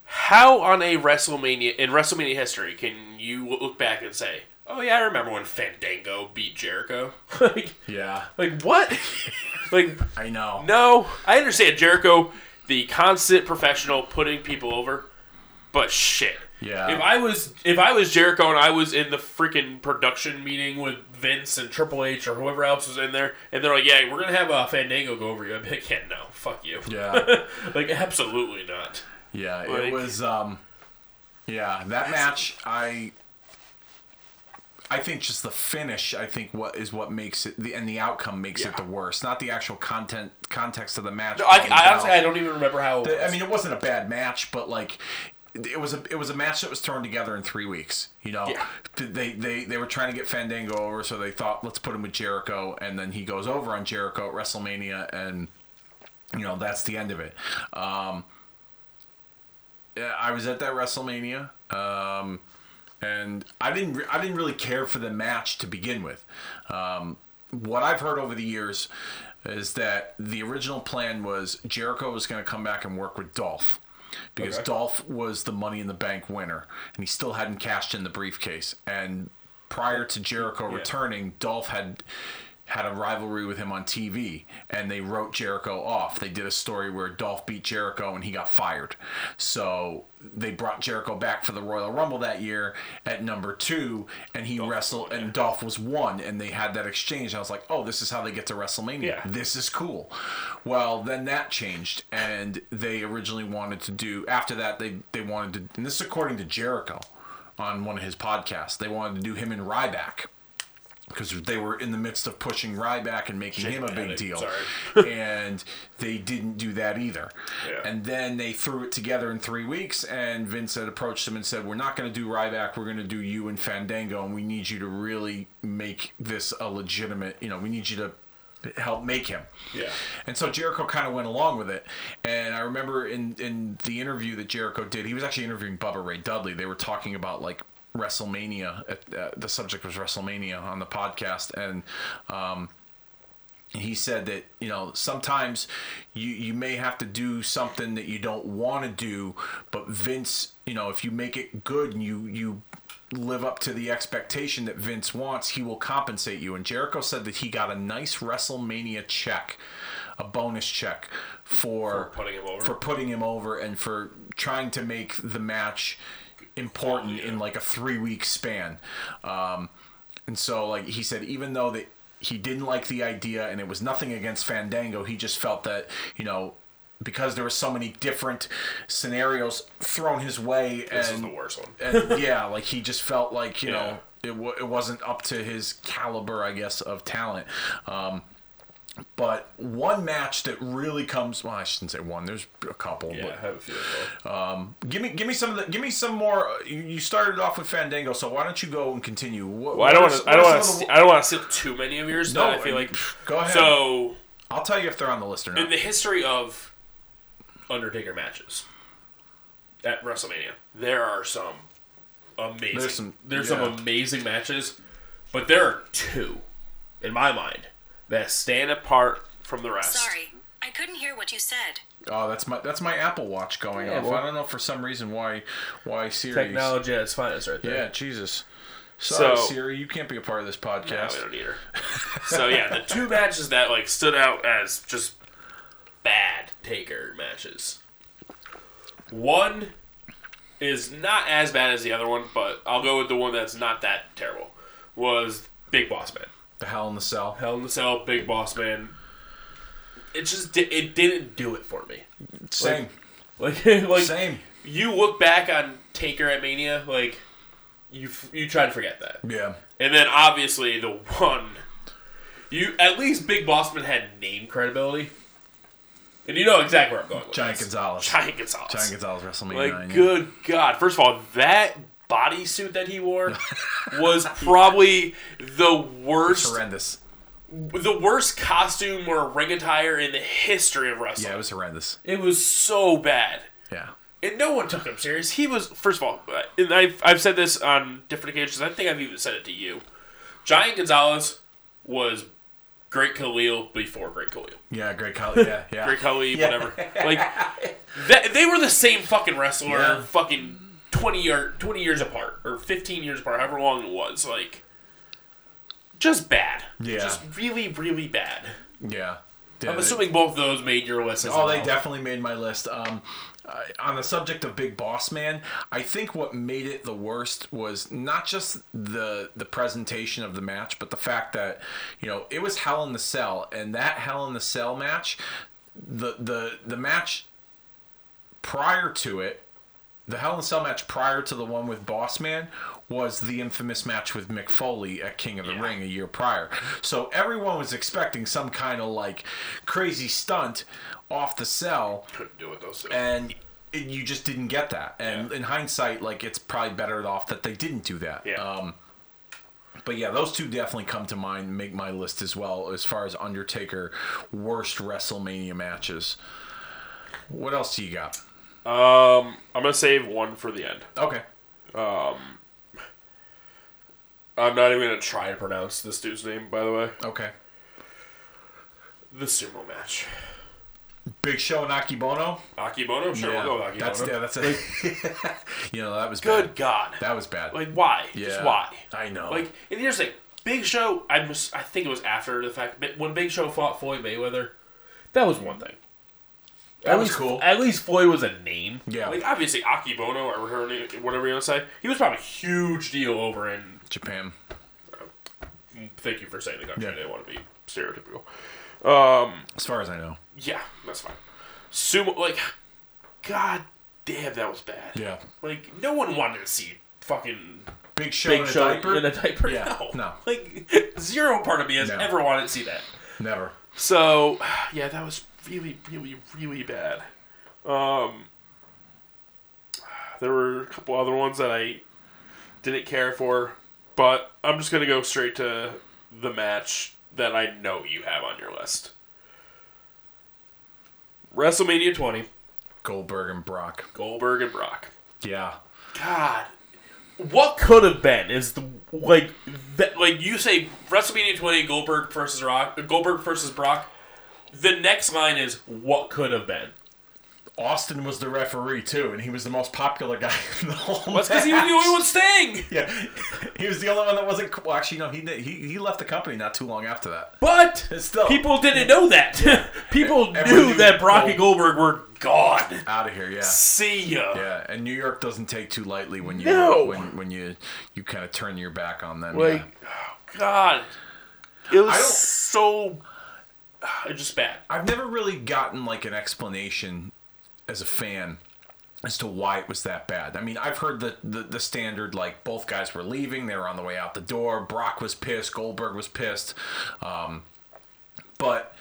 How on a WrestleMania in WrestleMania history can you look back and say, "Oh yeah, I remember when Fandango beat Jericho"? like, Yeah, like what? like I know. no, I understand Jericho, the constant professional putting people over, but shit. Yeah. If I was if I was Jericho and I was in the freaking production meeting with Vince and Triple H or whoever else was in there, and they're like, "Yeah, we're gonna have a Fandango go over you," I'd be like, "Yeah, no, fuck you." Yeah. like absolutely not. Yeah, it was. Um, yeah, that match. I. I think just the finish. I think what is what makes it, the, and the outcome makes it the worst. Not the actual content context of the match. No, I, I honestly. I don't even remember how. it The- I mean, it wasn't a bad match, but like, it was a it was a match that was thrown together in three weeks. You know, Yeah. they they they were trying to get Fandango over, so they thought let's put him with Jericho, and then he goes over on Jericho at WrestleMania, and you know that's the end of it. Um, I was at that WrestleMania. Um, and I didn't re- I didn't really care for the match to begin with. Um, what I've heard over the years is that the original plan was Jericho was going to come back and work with Dolph because Okay. Dolph was the Money in the Bank winner and he still hadn't cashed in the briefcase. And prior to Jericho returning, Dolph had had a rivalry with him on TV and they wrote Jericho off. They did a story where Dolph beat Jericho and he got fired. So they brought Jericho back for the Royal Rumble that year at number two and he wrestled and Dolph was one and they had that exchange. I was like, oh, this is how they get to WrestleMania. Yeah. This is cool. Well, then that changed and they originally wanted to do after that they they wanted to and this is according to Jericho on one of his podcasts. They wanted to do him and Ryback because they were in the midst of pushing Ryback and making him a big head, deal. and they didn't do that either. Yeah. And then they threw it together in three weeks, and Vince had approached him and said, We're not going to do Ryback, we're going to do you and Fandango, and we need you to really make this a legitimate, you know, we need you to help make him. Yeah. And so Jericho kind of went along with it. And I remember in in the interview that Jericho did, he was actually interviewing Bubba Ray Dudley. They were talking about like WrestleMania. Uh, the subject was WrestleMania on the podcast, and um, he said that you know sometimes you you may have to do something that you don't want to do, but Vince, you know, if you make it good and you you live up to the expectation that Vince wants, he will compensate you. And Jericho said that he got a nice WrestleMania check, a bonus check for For putting him over? for putting him over and for trying to make the match important in like a three week span. Um, and so like he said, even though that he didn't like the idea and it was nothing against Fandango, he just felt that, you know, because there were so many different scenarios thrown his way This and is the worst one. and yeah, like he just felt like you Yeah. know it, w- it wasn't up to his caliber, I guess, of talent. Um, but one match that really comes well, I shouldn't say one. There's a couple. Yeah, I have a few well. Um, give me give me some of the give me some more. You, you started off with Fandango, so why don't you go and continue? What, Well, I don't want to. I don't want to. I don't want to steal too many of yours. No, No, I feel like. go ahead. So, I'll tell you if they're on the list or not. in the history of Undertaker matches at WrestleMania, there are some amazing. There's some- there's yeah. some amazing matches, but there are two, in my mind, that stand apart from the rest. Sorry, I couldn't hear what you said. Oh, that's my that's my Apple Watch going Yeah, off. well- I don't know for some reason why why Siri. Technology at its finest, right there. Yeah, Jesus. Sorry, So- Siri, you can't be a part of this Yeah, podcast. we don't need her. so yeah, the two matches that like stood out as just bad Taker matches. One is not as bad as the other one, but I'll go with the one that's not that terrible. Was Big Boss Man. The Hell in the Cell. Hell in the Cell, Big Boss Man. It just it didn't do it for me. Same. Like like Same. you look back on Taker at Mania, like you f- you try to forget that. Yeah. And then obviously the one, you at least Big Bossman had name credibility, and you know exactly where I'm going. With Giant this. Gonzalez. Giant Gonzalez. Giant Gonzalez WrestleMania Like 9. yeah. good God! First of all, that bodysuit that he wore was probably the worst, Horrendous. the worst costume or ring attire in the history of wrestling. Yeah, it was horrendous. it was so bad. Yeah. And no one took him serious. He was, first of all, uh, and I've, I've said this on different occasions. I think I've even said it to you. Giant Gonzalez was Great Khalil before Great Khalil. Yeah, great color. Yeah, yeah. Great Khalil, whatever. Like, that, they were the same fucking wrestler, Yeah. fucking 20, year, 20 years apart, or 15 years apart, however long it was. Like, just bad. Yeah. Just really, really bad. Yeah. Yeah, I'm they- assuming both of those made your list as Oh, they well. definitely made my list. Um, uh, on the subject of Big Boss Man, I think what made it the worst was not just the the presentation of the match, but the fact that you know it was Hell in the Cell, and that Hell in the Cell match, the the the match prior to it, the Hell in a Cell match prior to the one with Boss Man was the infamous match with Mick Foley at King of the Yeah. Ring a year prior. So everyone was expecting some kind of like crazy stunt off the cell, Couldn't do it, though. So. and you just didn't get that. And Yeah. in hindsight, like it's probably better off that they didn't do that. Yeah. Um, but yeah, those two definitely come to mind, make my list as well as far as Undertaker worst WrestleMania matches. What else do you got? Um, I'm gonna save one for the end. Okay. Um, I'm not even gonna try to pronounce this dude's name, by the way. Okay. The sumo match. Big Show and Akebono. Akebono? Sure, yeah, we'll go with Akebono. that's yeah, that's it. you know that was Good bad. God. That was bad. Like, why? yeah, Just why? I know. Like, and here's the thing. Big Show, I, mis- I think it was after the fact, but when Big Show fought Floyd Mayweather, that was one thing. That at was least, cool. At least Floyd was a name. Yeah. Like, obviously, Akebono, or her name, whatever you want to say, he was probably a huge deal over in. Japan. Thank you for saying the country. Yeah. I didn't want to be stereotypical. Um, as far as I know. Yeah, that's fine. Sumo, like, god damn, that was bad. Yeah. Like, no one wanted to see fucking Big Show Big in a diaper. in a diaper. Yeah, no. no. Like, zero part of me has No. ever wanted to see that. Never. So, yeah, that was really, really, really bad. Um, there were a couple other ones that I didn't care for, but I'm just gonna go straight to the match that I know you have on your list. WrestleMania 20, Goldberg and Brock. Goldberg and Brock. Yeah. God, what could have been is the like that like you say WrestleMania 20 Goldberg versus Rock Goldberg versus Brock. The next line is what could have been. Austin was the referee too, and he was the most popular guy in the whole. That's because he was the only one staying. Yeah, he was the only one that wasn't. Well, actually, no, he did- he he left the company not too long after that. But Still. people didn't know that. people Everyone knew knew that Brock and Goldberg were gone. Out of here, yeah. See ya. Yeah, and New York doesn't take too lightly when you No. when when you you kind of turn your back on them. Like, yeah. oh, God, it was so it's just bad. I've never really gotten like an explanation as a fan as to why it was that bad. I mean, I've heard the, the the standard like both guys were leaving, they were on the way out the door. Brock was pissed, Goldberg was pissed, um, but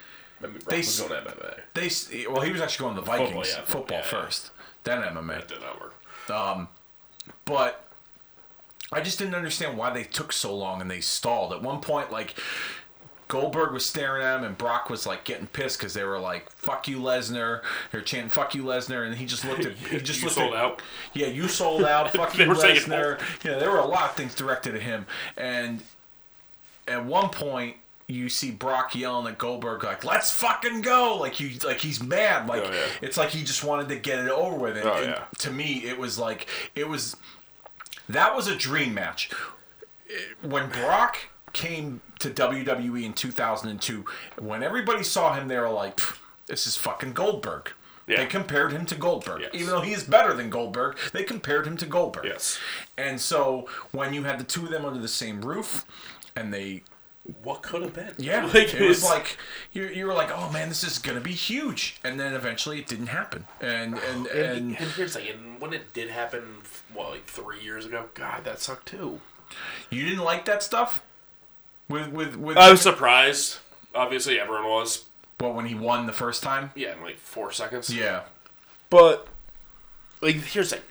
I mean, They was going to MMA. they well he was actually going to the Vikings yeah, football, yeah, yeah. first, then MMA. That did not work. Um, but I just didn't understand why they took so long and they stalled. At one point, like Goldberg was staring at him, and Brock was like getting pissed because they were like "fuck you, Lesnar." They're chanting "fuck you, Lesnar," and he just looked at he just You looked sold at, out. Yeah, you sold out. Fuck you, Lesnar. Oh. Yeah, there were a lot of things directed at him, and at one point. You see Brock yelling at Goldberg like "Let's fucking go!" Like you, like he's mad. Like Oh, yeah. it's like he just wanted to get it over with. And, Oh, and yeah. to me, it was like it was that was a dream match. when Brock came to WWE in 2002, when everybody saw him, they were like, "This is fucking Goldberg." Yeah. They compared him to Goldberg, Yes. even though he is better than Goldberg. They compared him to Goldberg. Yes. And so when you had the two of them under the same roof, and they What could have been? yeah, like it was like you, you were like, oh man, this is gonna be huge, and then eventually it didn't happen, and and And, and and here's the thing, and when it did happen, what, like three years ago? God, that sucked too. you didn't like that stuff with with with I was surprised. Obviously, everyone was. well when he won the first time. Yeah, in like four seconds. Yeah, But like, here's the thing.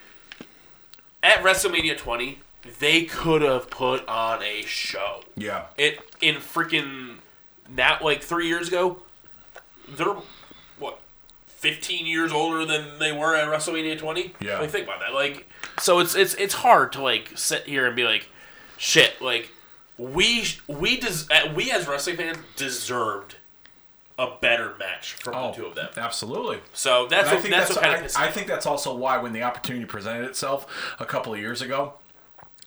At WrestleMania 20, they could have put on a show. yeah, It in freaking now like three years ago, they're what 15 years older than they were at WrestleMania 20. Yeah. like think about that. Like, so it's it's it's hard to like sit here and be like, shit. Like, we we des- uh, we as wrestling fans deserved a better match from oh, the two of them. absolutely. So that's And what, that's, what kind I, me I think that's also why when the opportunity presented itself a couple of years ago,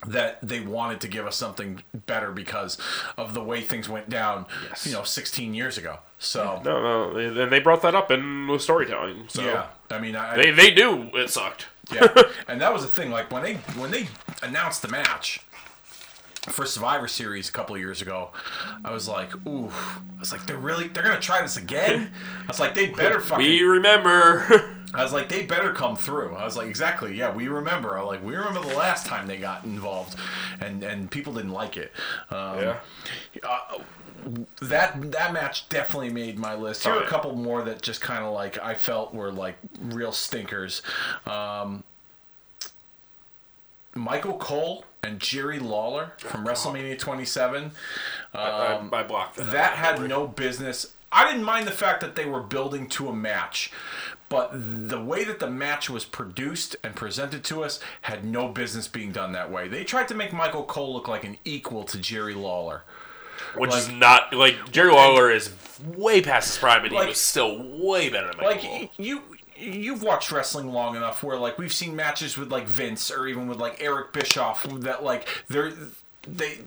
that they wanted to give us something better because of the way things went down, Yes. you know, 16 years ago. So No, no, and they brought that up in the storytelling. So yeah, I mean, I, they they knew it sucked. yeah, and that was the thing. Like when they when they announced the match for Survivor Series a couple of years ago, I was like, ooh, I was like, they're really they're gonna try this again. I was like, they better fucking. We remember. I was like, they better come through. I was like, exactly, yeah, we remember. I was like, we remember the last time they got involved, and and people didn't like it. Um, yeah. uh, that that match definitely made my list. Here Oh, are a couple more that just kind of like I felt were like real stinkers. Um, Michael Cole and Jerry Lawler from WrestleMania 27. I, I, um, I blocked that. That had no business. I didn't mind the fact that they were building to a match, but the way that the match was produced and presented to us had no business being done that way. They tried to make Michael Cole look like an equal to Jerry Lawler. which is not like Jerry Lawler is way past his prime, and Like- he was still way better than Michael like Cole. you you've watched wrestling long enough where like we've seen matches with like Vince or even with like Eric Bischoff that like they're they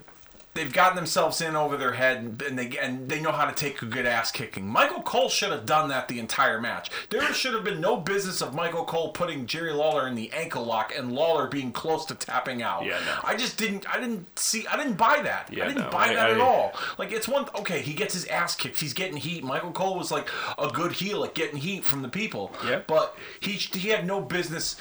they've gotten themselves in over their head and they and they know how to take a good ass kicking. Michael Cole should have done that the entire match. There should have been no business of Michael Cole putting Jerry Lawler in the ankle lock and Lawler being close to tapping out. Yeah, no. I just didn't I didn't see I didn't buy that. Yeah, I didn't no, buy I- that at I- all. Like it's one okay, he gets his ass kicked. He's getting heat. Michael Cole was like a good heel at getting heat from the people. Yeah. But he he had no business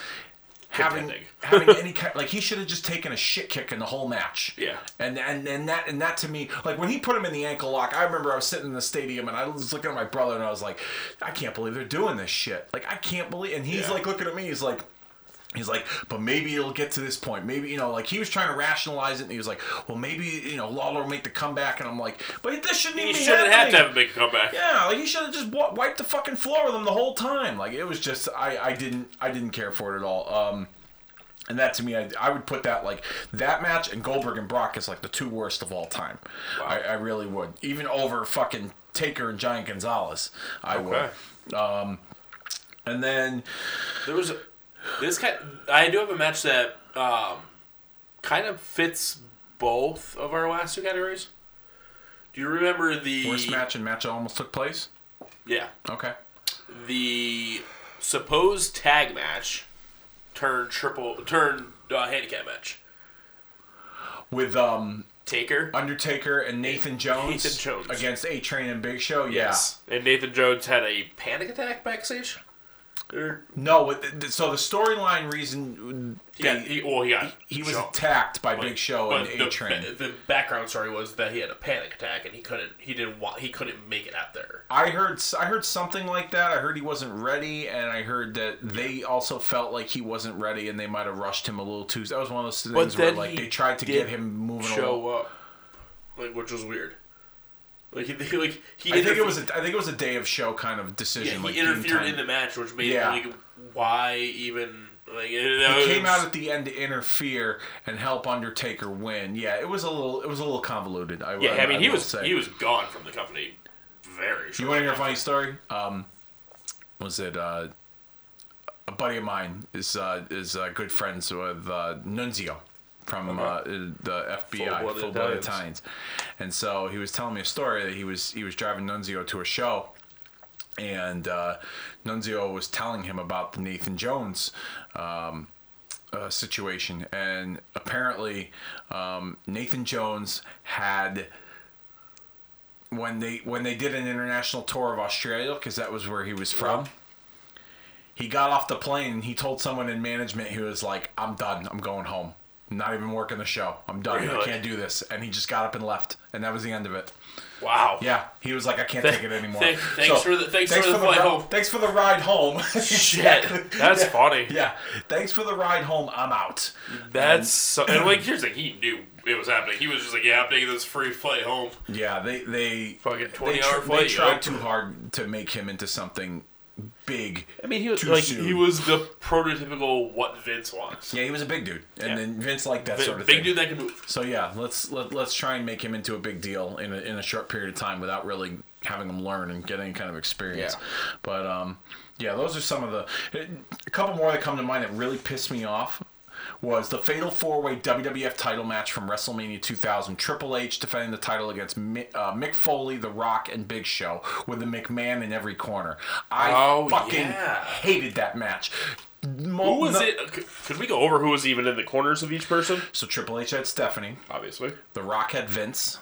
having having any kind like he should have just taken a shit kick in the whole match. Yeah. And and and that and that to me like when he put him in the ankle lock, I remember I was sitting in the stadium and I was looking at my brother and I was like, I can't believe they're doing this shit. Like I can't believe and he's Yeah. like looking at me, he's like He's like, but maybe it'll get to this point. Maybe you know, like he was trying to rationalize it, and he was like, well, maybe you know, Lawler will make the comeback, and I'm like, but this shouldn't He even be shouldn't have to have a big comeback. Yeah, like he should have just wiped the fucking floor with him the whole time. Like it was just, I, I didn't, I didn't care for it at all. Um, and that to me, I, I would put that like that match and Goldberg and Brock is like the two worst of all time. Wow. I, I really would, even over fucking Taker and Giant Gonzalez. I Okay. would. Um, and then There was a, this kind. I do have a match that um, kind of fits both of our last two categories. Do you remember the worst match and match that almost took place. Yeah, Okay. the supposed tag match turned triple turned uh, handicap match. With um Taker. Undertaker and Nathan Jones, Nathan Jones. against A Train and Big Show. Yeah. Yes. And Nathan Jones had a panic attack backstage. Or No, so the storyline reason he he, well, he got he was attacked by But- Big Show and A Train. The background story was that he had a panic attack and he couldn't. He didn't want. He couldn't make it out there. I heard I heard something like that. I heard he wasn't ready, and I heard that they also felt like he wasn't ready, and they might have rushed him a little too. That was one of those things where like they tried to get him moving Show along. up, like which was weird. Like he, like he. I think it was a, I think it was a day of show kind of Yeah, decision. he like game interfered in the match, which made Yeah. like why even like it, He came out at the end to interfere and help Undertaker win. Yeah, it was a little it was a little convoluted. I, Yeah, I mean he was say. he was gone from the company very. You want to hear a funny story? Um, was it uh, a buddy of mine is uh, is uh, good friends with uh, Nunzio from uh, the FBI, Full-blooded Full Blooded Italians. Italians. And so he was telling me a story that he was he was driving Nunzio to a show, and uh, Nunzio was telling him about the Nathan Jones. Um, uh, situation, and apparently um, Nathan Jones had when they when they did an international tour of Australia because that was where he was from. He got off the plane and he told someone in management he was like, "I'm done. I'm going home. Not even working the show. I'm done. I can't do this." And he just got up and left, and that was the end of it. Wow. Yeah, he was like, "I can't take it anymore." Thank- thanks for the- thanks for the ri- flight home. Thanks for the ride home. Shit. That's Yeah. funny. Yeah, thanks for the ride home. I'm out. That's so, and like here's the. He knew it was happening. He was just like, yeah, I'm taking this free flight home. Yeah, they they Fucking 20 tr- hour they tried too hard to make him into something big. I mean, he was like soon. he was the prototypical what Vince wants. Yeah, he was a big dude, and Yeah. then Vince liked that Big, sort of big thing. dude that can move. So yeah, let's let, let's try and make him into a big deal in a, in a short period of time without really having him learn and get any kind of experience. Yeah. But um, yeah, those are some of the a couple more that come to mind that really pissed me off. Was the Fatal Four Way WWF title match from WrestleMania 2000? Triple H defending the title against uh, Mick Foley, The Rock, and Big Show with the McMahon in every corner. I Oh, fucking yeah. hated that match. Who was it? Could, could we go over who was even in the corners of each person? So Triple H had Stephanie. Obviously. The Rock had Vince.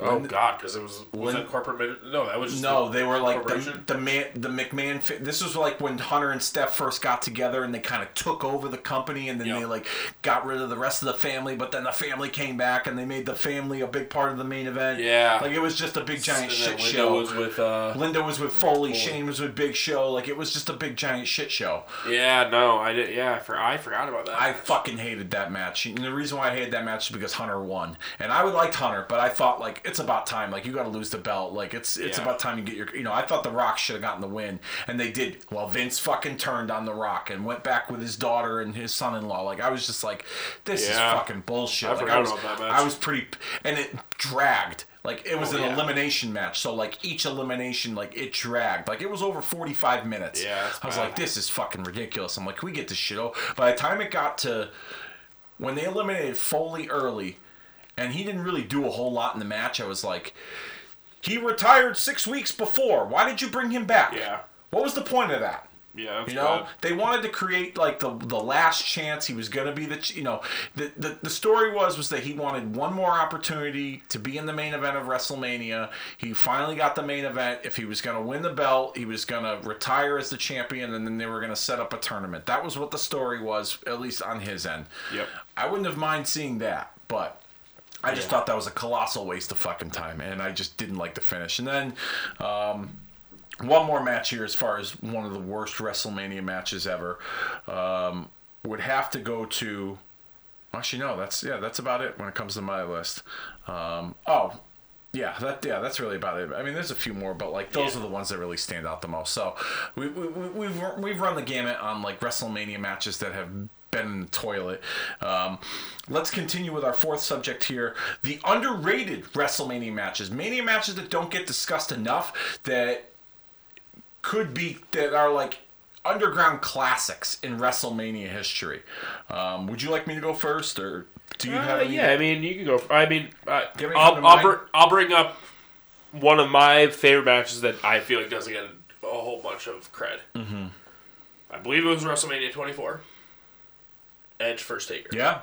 Oh God, because it was was Lin- that corporate? No, that was just No, the they were like the, the man, the McMahon. This was like when Hunter and Steph first got together, and they kind of took over the company, and then Yep. they like got rid of the rest of the family. But then the family came back, and they made the family a big part of the main event. Yeah. like it was just a big giant then shit Linda show. was with uh. Linda was with Foley, Shane was with Big Show. Like it was just a big giant shit show. Yeah, no, I did. Yeah, for I forgot about that. I fucking hated that match. And the reason why I hated that match is because Hunter won. And I would liked Hunter, but I thought like it's about time. Like you got to lose the belt. Like it's it's Yeah. about time you get your. You know, I thought The Rock should have gotten the win, and they did. Well, Vince fucking turned on The Rock and went back with his daughter and his son-in-law. Like I was just like, this Yeah. is fucking bullshit. I like, forgot I was, about that match. I was pretty, and it dragged. Like it was Oh, an yeah. elimination match, so like each elimination, like it dragged. Like it was over forty-five minutes. Yeah, I was bad. like, this is fucking ridiculous. I'm like, can we get this shit over? By the time it got to when they eliminated Foley early, and he didn't really do a whole lot in the match, I was like, he retired six weeks before. Why did you bring him back? Yeah. What was the point of that? yeah, You know, bad. they wanted to create like the the last chance he was gonna be the you know the, the the story was was that he wanted one more opportunity to be in the main event of WrestleMania. He finally got the main event. If he was gonna win the belt, he was gonna retire as the champion, and then they were gonna set up a tournament. That was what the story was, at least on his end. Yep. I wouldn't have mind seeing that, but. I just Yeah. thought that was a colossal waste of fucking time, and I just didn't like the finish. And then, um, one more match here as far as one of the worst WrestleMania matches ever um, would have to go to. Actually, no. That's yeah. That's about it when it comes to my list. Um, oh, yeah. That yeah. That's really about it. I mean, there's a few more, but like those Yeah. are the ones that really stand out the most. So we, we, we we've we've run the gamut on like WrestleMania matches that have been in the toilet. Um, let's continue with our fourth subject here: the underrated WrestleMania matches, Mania matches that don't get discussed enough that could be that are like underground classics in WrestleMania history. Um, would you like me to go first, or do you have Uh, any? yeah, I mean, you can go. For, I mean, uh, Do you have any come I'll, I'll, br- I'll bring up one of my favorite matches that I feel like doesn't get a whole bunch of cred. Mm-hmm. I believe it was WrestleMania 24. Edge first taker. Yeah,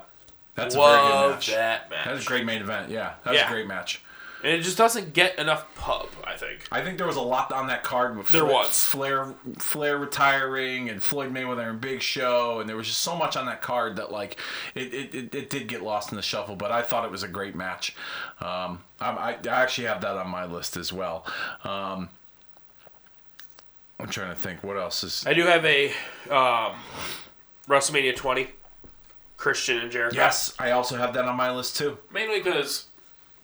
that's a very good match. that match. That was a great main event. Yeah, that was Yeah. a great match. And it just doesn't get enough pub, I think. I think there was a lot on that card with There Fla- was. Flair, Flair retiring and Floyd Mayweather and Big Show, and there was just so much on that card that like it, it, it, it did get lost in the shuffle. But I thought it was a great match. Um, I, I I actually have that on my list as well. Um, I'm trying to think what else is. I do have a um, WrestleMania 20, Christian and Jericho. Yes, I also have that on my list too. Mainly because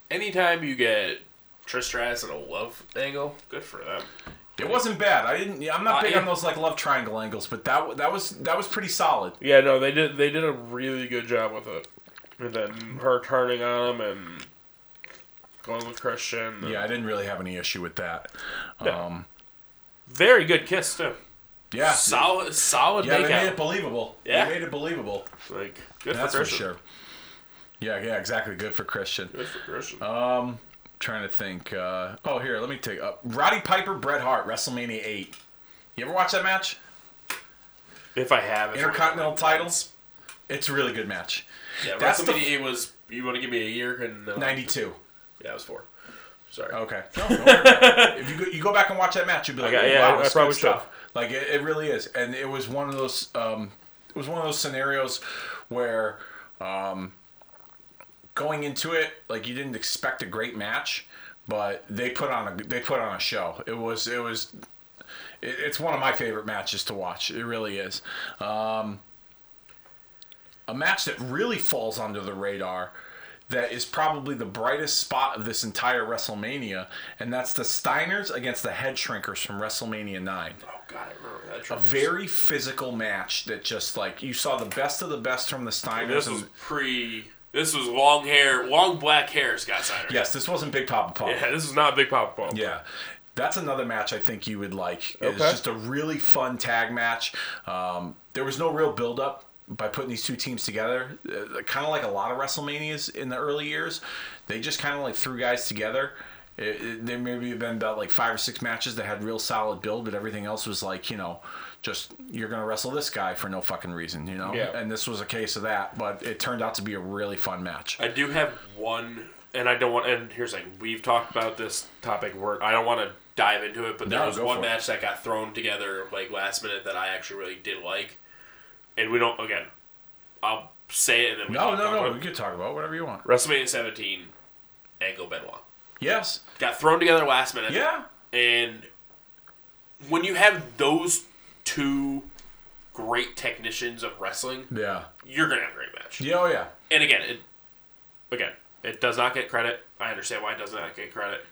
anytime you get Trish Stratus in a love angle, good for them. It wasn't bad. I didn't. I'm not Uh, big yeah. on those like love triangle angles, but that that was that was pretty solid. Yeah, no, they did. They did a really good job with it. And then her turning on him and going with Christian. and- Yeah, I didn't really have any issue with that. Yeah. Um, very good kiss too. Yeah, Solid, solid yeah, they made it believable. Yeah. they made it believable. Like good That's for for sure. Yeah, yeah, exactly. Good for Christian. Good for Christian. Um, trying to think. Uh, oh, here, let me take up Roddy Piper, Bret Hart, WrestleMania eight. You ever watch that match? if I have Intercontinental titles. It's a really good match. Yeah, That's the- WrestleMania 8 was. You want to give me a year? And uh, Ninety two. Yeah, it was four. Sorry. Okay. No, don't worry about it. if you go, you go back and watch that match, you'll be like, Okay, "Oh, yeah, wow, I it's probably stuff. Like it, it really is, and it was one of those. Um, it was one of those scenarios where, um, going into it, like you didn't expect a great match, but they put on a they put on a show. It was it was. It, it's one of my favorite matches to watch. It really is. Um, a match that really falls under the radar that is probably the brightest spot of this entire WrestleMania, and that's the Steiners against the Head Shrinkers from WrestleMania 9. Oh God, I remember that. A very physical match that just like you saw the best of the best from the Steiners. This and- was pre. This was long hair, long black hair, Scott Steiner. yes, this wasn't Big Papa Pump. Yeah, this is not Big Papa Pump. Yeah. That's another match I think you would like. It's Okay. just a really fun tag match. Um, there was no real build up by putting these two teams together. Uh, kind of like a lot of WrestleManias in the early years. They just kind of like threw guys together. It, it, there maybe have been about like five or six matches that had real solid build, but everything else was like, you know, just you're going to wrestle this guy for no fucking reason, you know? Yeah. And this was a case of that, but it turned out to be a really fun match. I do have one, and I don't want. And here's the thing: we've talked about this topic. Where I don't want to dive into it, but there No, was one for it. match that got thrown together like last minute that I actually really did like, and we don't. Again, I'll say it and then we No, no, no. We could talk about whatever you want. WrestleMania 17, Angle Benoit Yes. got thrown together last minute. Yeah. And when you have those two great technicians of wrestling, Yeah. you're gonna have a great match. Yeah, oh, yeah. And again, it again, it does not get credit. I understand why it does not get credit.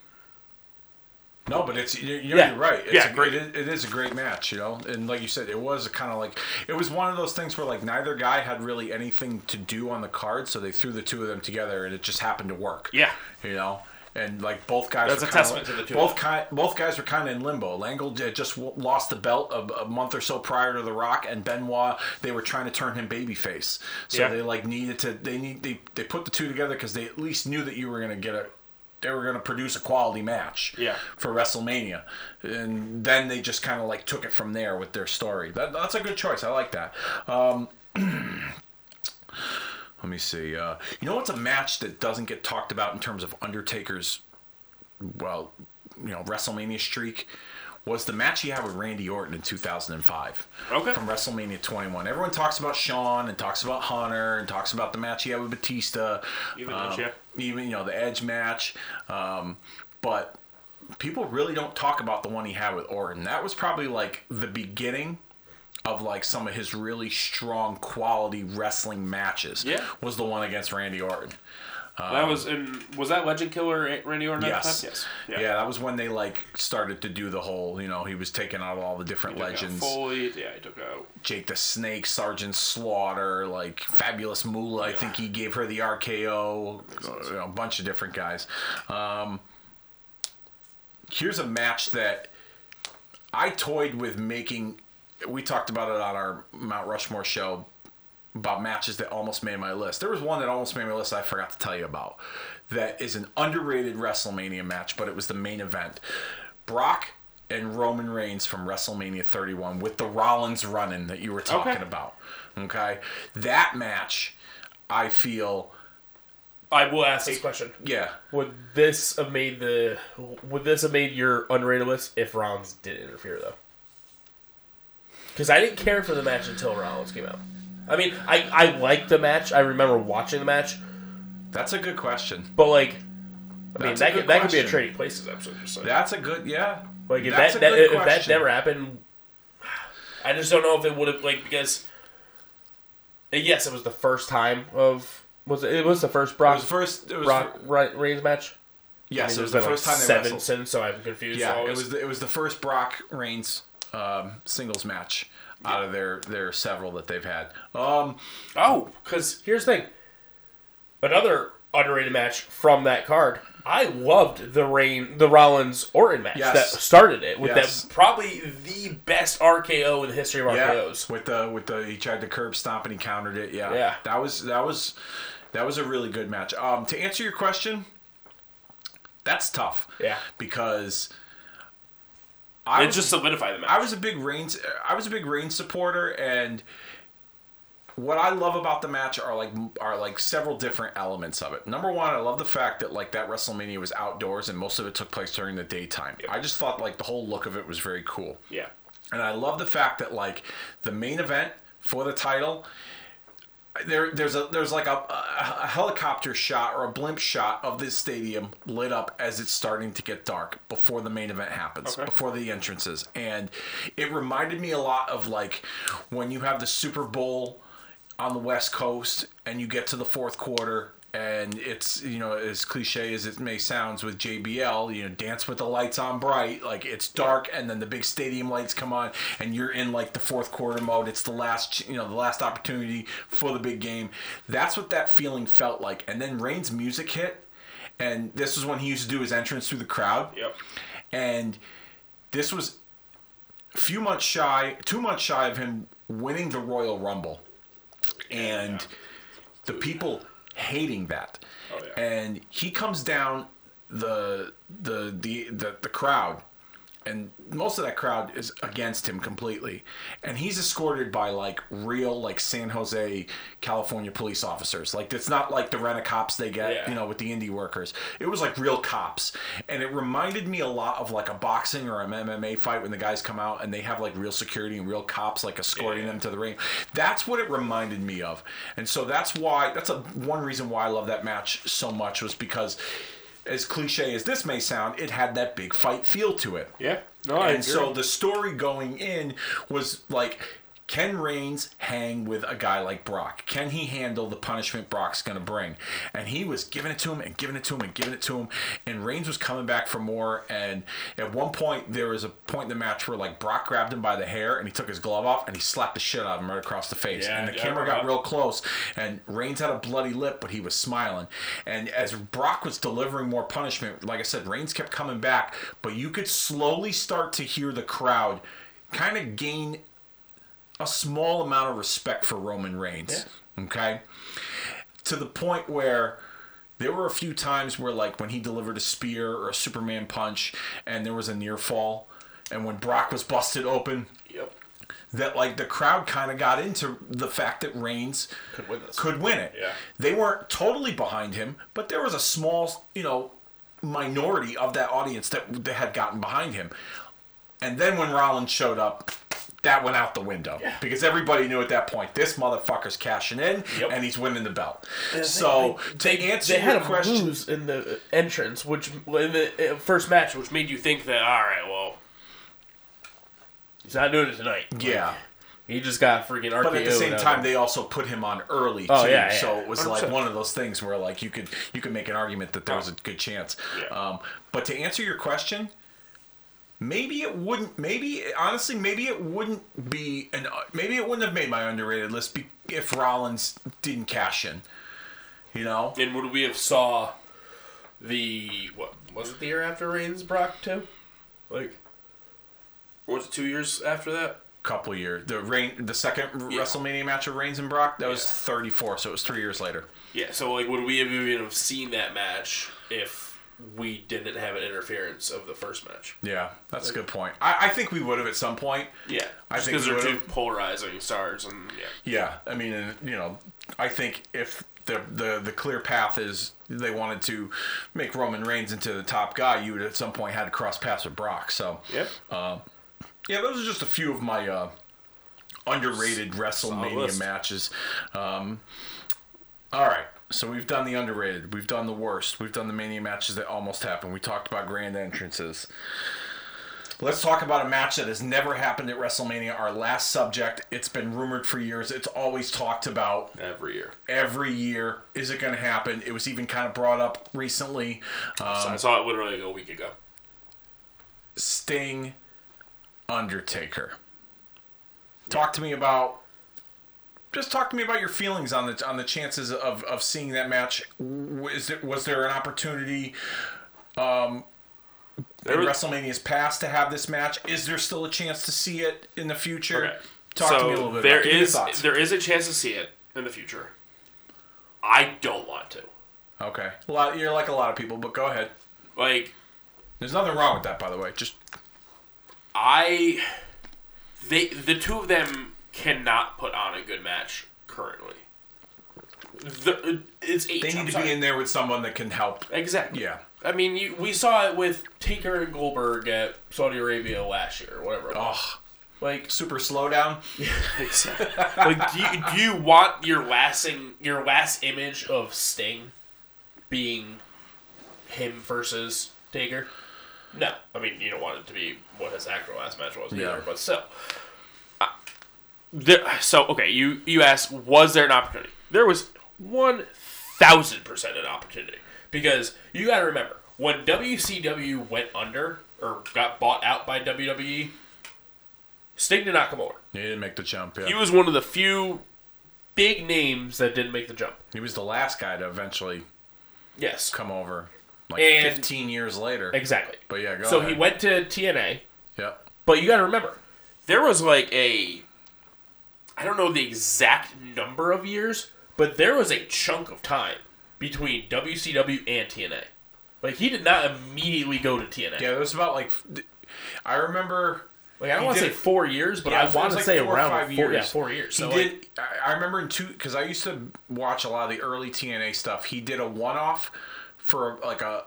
No, but it's you're, you're Yeah. right. It's Yeah, a, great. It is, it is a great match, you know. And like you said, it was kind of like it was one of those things where like neither guy had really anything to do on the card, so they threw the two of them together, and it just happened to work. Yeah. you know. And like both guys, That's were a testament like- to the two Both of ki- both guys were kind of in limbo. Angle had just w- lost the belt a, a month or so prior to The Rock, and Benoit they were trying to turn him babyface. So Yeah. they like needed to. They need they they put the two together because they at least knew that you were gonna get a. They were gonna produce a quality match Yeah. for WrestleMania, and then they just kind of like took it from there with their story. That, that's a good choice. I like that. Um, let me see. Uh, you know what's a match that doesn't get talked about in terms of Undertaker's, well, you know, WrestleMania streak? Was the match he had with Randy Orton in 2005 Okay. from WrestleMania 21. Everyone talks about Shawn and talks about Hunter and talks about the match he had with Batista. Even um, Edge, yeah. even you know the Edge match, um, but people really don't talk about the one he had with Orton. That was probably like the beginning of like some of his really strong quality wrestling matches. Yeah. was the one against Randy Orton. That was in was that Legend Killer Randy Orton Yes. Yes. Yeah. that was when they like started to do the whole. You know, he was taking out all the different He took out legends. Foley, yeah, he took out. Jake the Snake, Sergeant Slaughter, like Fabulous Moolah. I think he gave her the RKO. you know, a bunch of different guys. Um, here's a match that I toyed with making. We talked about it on our Mount Rushmore show about matches that almost made my list. There was one that almost made my list I forgot to tell you about. That is an underrated WrestleMania match, but it was the main event. Brock and Roman Reigns from WrestleMania 31 with the Rollins running that you were talking Okay. about. Okay? That match, I feel, I will ask this question: yeah. Would this have made the Would this have made your underrated list if Rollins didn't interfere though? Because I didn't care for the match until Rollins came out. I mean, I I liked the match. I remember watching the match, That's a good question. but like, I mean, That's a that good could, that could be a question. trading places episode. Just like, That's a good, yeah. like if That's that, a that good if that question. never happened, I just don't know if it would have like because. Yes, it was the first time of was it, it was the first It Brock was first. It was Brock Re- Reigns match. yes, it was the first like, time they seven wrestled. since, so I'm confused. Yeah, it was the, it was the first Brock Reigns um, singles match out of their their several that they've had. Um, Oh, because here's the thing. Another underrated match from that card. I loved the Rain, the Rollins Orton match Yes. that started it with Yes. that probably the best RKO in the history of yeah, RKOs. with the with the he tried to curb stomp and he countered it. Yeah, Yeah. that was that was that was a really good match. Um, to answer your question, that's tough. Yeah. Because I It was, just solidified the match. I was a big Reigns I was a big Reigns supporter and what I love about the match are like are like several different elements of it. Number one, I love the fact that like that WrestleMania was outdoors and most of it took place during the daytime. I just thought like the whole look of it was very cool. yeah. And I love the fact that like the main event for the title, there there's a there's like a, a, helicopter shot or a blimp shot of this stadium lit up as it's starting to get dark before the main event happens, Okay. before the entrances, and it reminded me a lot of like when you have the Super Bowl on the West Coast and you get to the fourth quarter and it's you know as cliche as it may sounds with JBL you know dance with the lights on bright. Like it's dark and then the big stadium lights come on and you're in like the fourth quarter mode. It's the last you know the last opportunity for the big game. That's what that feeling felt like. And then Reigns music hit and this was when he used to do his entrance through the crowd. Yep. and this was a few months shy, two months shy of him winning the Royal Rumble, and the people hating that. Oh, yeah. And he comes down the the the the, the crowd. And most of that crowd is against him completely, and he's escorted by like real like San Jose, California police officers. Like it's not like the rent a cops they get, Yeah. you know, with the indie workers. It was like real cops, and it reminded me a lot of like a boxing or an MMA fight when the guys come out and they have like real security and real cops like escorting Yeah. them to the ring. That's what it reminded me of, and so that's why that's a one reason why I love that match so much was because. As cliche as this may sound, it had that big fight feel to it. Yeah. No, and so the story going in was like, can Reigns hang with a guy like Brock? Can he handle the punishment Brock's going to bring? And he was giving it to him and giving it to him and giving it to him. And Reigns was coming back for more. And at one point, there was a point in the match where like Brock grabbed him by the hair and he took his glove off and he slapped the shit out of him right across the face. Yeah, and the yeah, camera got real close. And Reigns had a bloody lip, but he was smiling. And as Brock was delivering more punishment, like I said, Reigns kept coming back, but you could slowly start to hear the crowd kind of gain a small amount of respect for Roman Reigns. Okay? To the point where there were a few times where like when he delivered a spear or a Superman punch and there was a near fall and when Brock was busted open Yep. that like the crowd kind of got into the fact that Reigns Could win could win it. Yeah. They weren't totally behind him, but there was a small, you know, minority of that audience that, that had gotten behind him. And then when Rollins showed up, that went out the window because everybody knew at that point this motherfucker's cashing in Yep. and he's winning the belt. So to answer they had your question, lose in the entrance, which in the first match, which made you think that all right, well, he's not doing it tonight. yeah. He just got freaking RKO. But at the same time, they also put him on early Oh, too. yeah, yeah. So it was like 100%. one of those things where like you could you could make an argument that there was a good chance. Yeah. Um, but to answer your question, maybe it wouldn't. Maybe honestly, maybe it wouldn't be an. Maybe it wouldn't have made my underrated list be, if Rollins didn't cash in. You know, And would we have saw the what was it the year after Reigns Brock too? Like, was it two years after that? couple years. The rain, the second WrestleMania match of Reigns and Brock, that was Yeah. 34, so it was three years later. Yeah. So like, would we have even have seen that match if we didn't have an interference of the first match? Yeah, that's a good point. I, I think we would have at some point. Yeah. I think because they're two polarizing stars, and yeah. Yeah, I mean, and, you know, I think if the, the the clear path is they wanted to make Roman Reigns into the top guy, you would at some point had to cross paths with Brock. So Yep. yeah, those are just a few of my uh, underrated WrestleMania matches. Um, all right. So we've done the underrated. We've done the worst. We've done the Mania matches that almost happened. We talked about grand entrances. Let's talk about a match that has never happened at WrestleMania. Our last subject. It's been rumored for years. It's always talked about Every year. every year. Is it going to happen? It was even kind of brought up recently. Um, I saw it literally a week ago. Sting, Undertaker. Talk to me about. Just talk to me about your feelings on the on the chances of, of seeing that match. Was there, was there an opportunity um, in was- WrestleMania's past to have this match? Is there still a chance to see it in the future? Okay. Talk so to me a little bit. There about is there is a chance to see it in the future. I don't want to. Okay. A lot. You're like a lot of people, but go ahead. Like There's nothing wrong with that, by the way. Just I, they the two of them cannot put on a good match currently. The, it's eight. they I'm need to sorry. be in there with someone that can help. Exactly. Yeah. I mean, you, we saw it with Taker and Goldberg at Saudi Arabia last year, or whatever. It was. Oh, Like, super slowdown. exactly. like, do you, do you want your lasting your last image of Sting being him versus Taker? No, I mean you don't want it to be what his actual last match was Yeah. either, but still. There, so okay, you you asked, was there an opportunity? There was one thousand percent an opportunity because you got to remember when WCW went under or got bought out by WWE, Sting did not come over. He didn't make the jump. Yeah. He was one of the few big names that didn't make the jump. He was the last guy to eventually Yes, come over, like And- 15 years later. exactly. But yeah, go so ahead. he went to TNA, Yep. but you got to remember, there was like a, I don't know the exact number of years, but there was a chunk of time between WCW and TNA. Like he did not immediately go to TNA. Yeah, it was about like. I remember. Like I don't want to say four years, but Yeah, I want to like say four around five four, years. yeah, four years. He So did. like, I I remember in two because I used to watch a lot of the early TNA stuff. He did a one-off for like a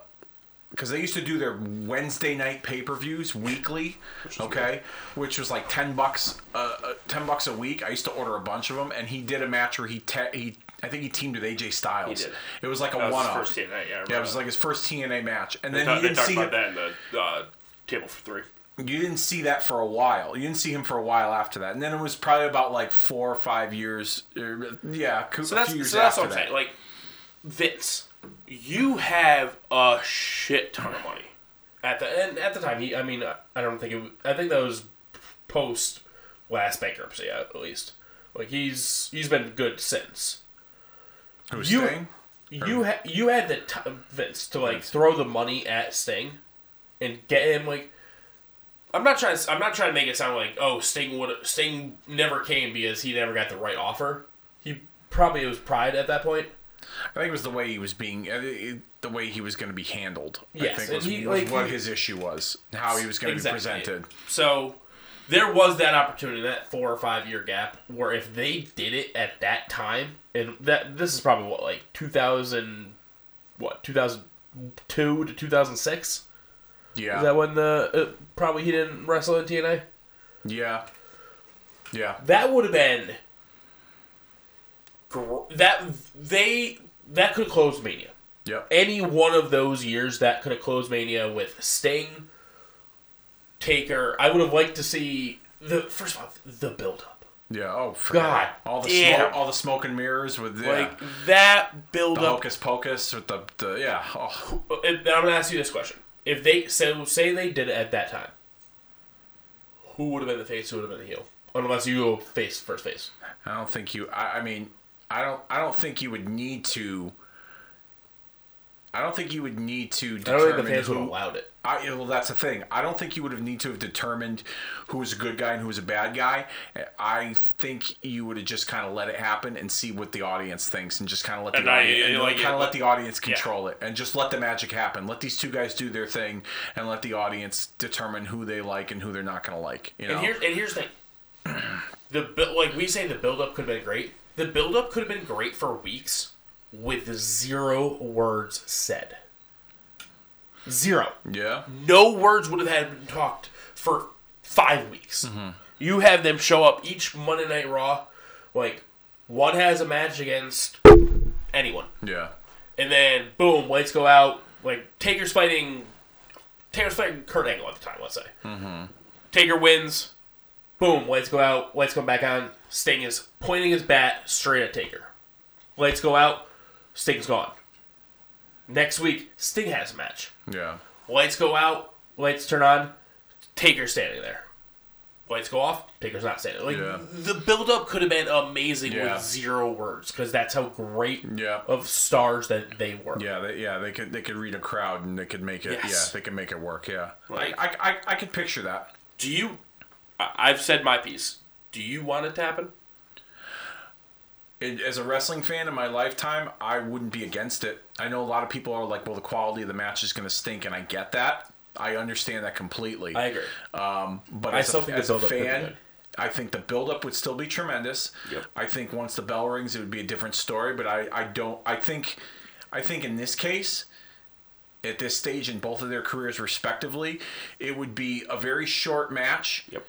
because they used to do their Wednesday night pay-per-views weekly. Okay, which was like ten bucks, uh, uh, ten bucks a week. I used to order a bunch of them, and he did a match where he te- he I think he teamed with AJ Styles. He did. It was like a that was his one-off. first TNA. Yeah, Yeah, it was like his first TNA match, and They then talk- you didn't see about him, that in the uh, table for three. you didn't see that for a while. You didn't see him for a while after that, and then it was probably about like four or five years. er, Yeah, So that's so that's after what I'm that. saying. Like Vince, you have a shit ton of money. At the and at the time, he I mean I don't think it. was- I think that was post last bankruptcy at least. Like he's he's been good since. Who's you- Sting? You ha- you had the t- Vince to like throw the money at Sting and get him like. I'm not trying. To, I'm not trying to make it sound like oh Sting would Sting never came because he never got the right offer. He probably was pride at that point. I think it was the way he was being, uh, the way he was going to be handled. Yes, I think was, he- was like, what he- his issue was, how he was going to Exactly. be presented. So there was that opportunity, that four or five year gap, where if they did it at that time, and that this is probably what like two thousand, what two thousand two to two thousand six. Yeah, Is that when the uh, probably he didn't wrestle in TNA? yeah, yeah. That would have been that they that could have closed Mania. Yep. Any one of those years that could have closed Mania with Sting, Taker. I would have liked to see the first of all the build up. Yeah. Oh, God all the damn. smoke, all the smoke and mirrors with yeah, Like that build the up. hocus pocus with the, the yeah. Oh, uh, And I'm gonna ask you this question: If they so say they did it at that time, who would have been the face? Who would have been the heel? Unless you go face first face. I don't think you. I, I mean, I don't. I don't think you would need to. I don't think you would need to I determine don't think the fans who. would allowed it. I, well, that's the thing. I don't think you would have need to have determined who was a good guy and who was a bad guy. I think you would have just kind of let it happen and see what the audience thinks, and just kind of let the And I- audience, and like, kind of it- let the audience control it, and just let the magic happen. Let these two guys do their thing, and let the audience determine who they like and who they're not going to like. You know, And here and here's the thing. The like we say the build up could have been great. The buildup could have been great for weeks with zero words said. Zero. yeah, No words would have had been talked for five weeks. Mm-hmm. You have them show up each Monday Night Raw, like one has a match against anyone, yeah, and then boom, lights go out. Like Taker's fighting, Taker's fighting Kurt Angle at the time. Let's say mm-hmm. Taker wins. Boom, lights go out. Lights come back on. Sting is pointing his bat straight at Taker. Lights go out. Sting's gone. Next week, Sting has a match. yeah, Lights go out, lights turn on, Taker's standing there. Lights go off, Taker's not standing. Like Yeah. the build up could have been amazing Yeah. with zero words because that's how great Yeah. of stars that they were. yeah. They, yeah, they could they could read a crowd and they could make it. Yes. Yeah, they could make it work. Yeah, Like- I, I, I, I could picture that. Do you? I've said my piece. Do you want it to happen? it, as a wrestling fan in my lifetime, I wouldn't be against it. I know a lot of people are like, well, the quality of the match is going to stink, and I get that. I understand that completely. I agree. Um, but I as, still a, think as a build-up could be fan. I think the build-up would still be tremendous. Yep. I think once the bell rings, it would be a different story. But I, I don't. I think, I think in this case, at this stage in both of their careers respectively, it would be a very short match. Yep.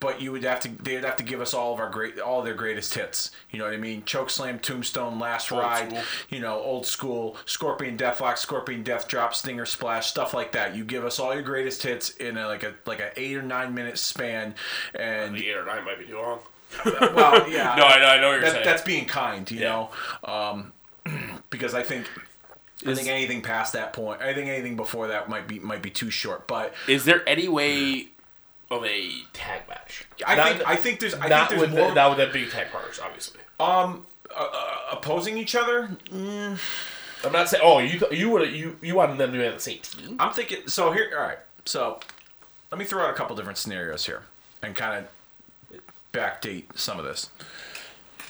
But you would have to. They'd have to give us all of our great, all of their greatest hits. You know what I mean? Chokeslam, Tombstone, Last Old Ride. school. You know, old school, Scorpion Deathlock, Scorpion Death Drop, Stinger Splash, stuff like that. You give us all your greatest hits in a, like a like a eight or nine minute span, and The eight or nine might be too long. well, yeah. No, I know, I know what you're that, saying. That's being kind, you Yeah. know, um, because I think I Is- think anything past that point, I think anything before that might be might be too short. But Is there any way of a tag match? I Not- think I think there's I not think with there's more the, not with the big tag partners, obviously. um uh, uh, opposing each other. I'm not saying. Oh, you you would you you wanted them to be on the same team? I'm thinking. So here, all right. So let me throw out a couple different scenarios here and kind of backdate some of this.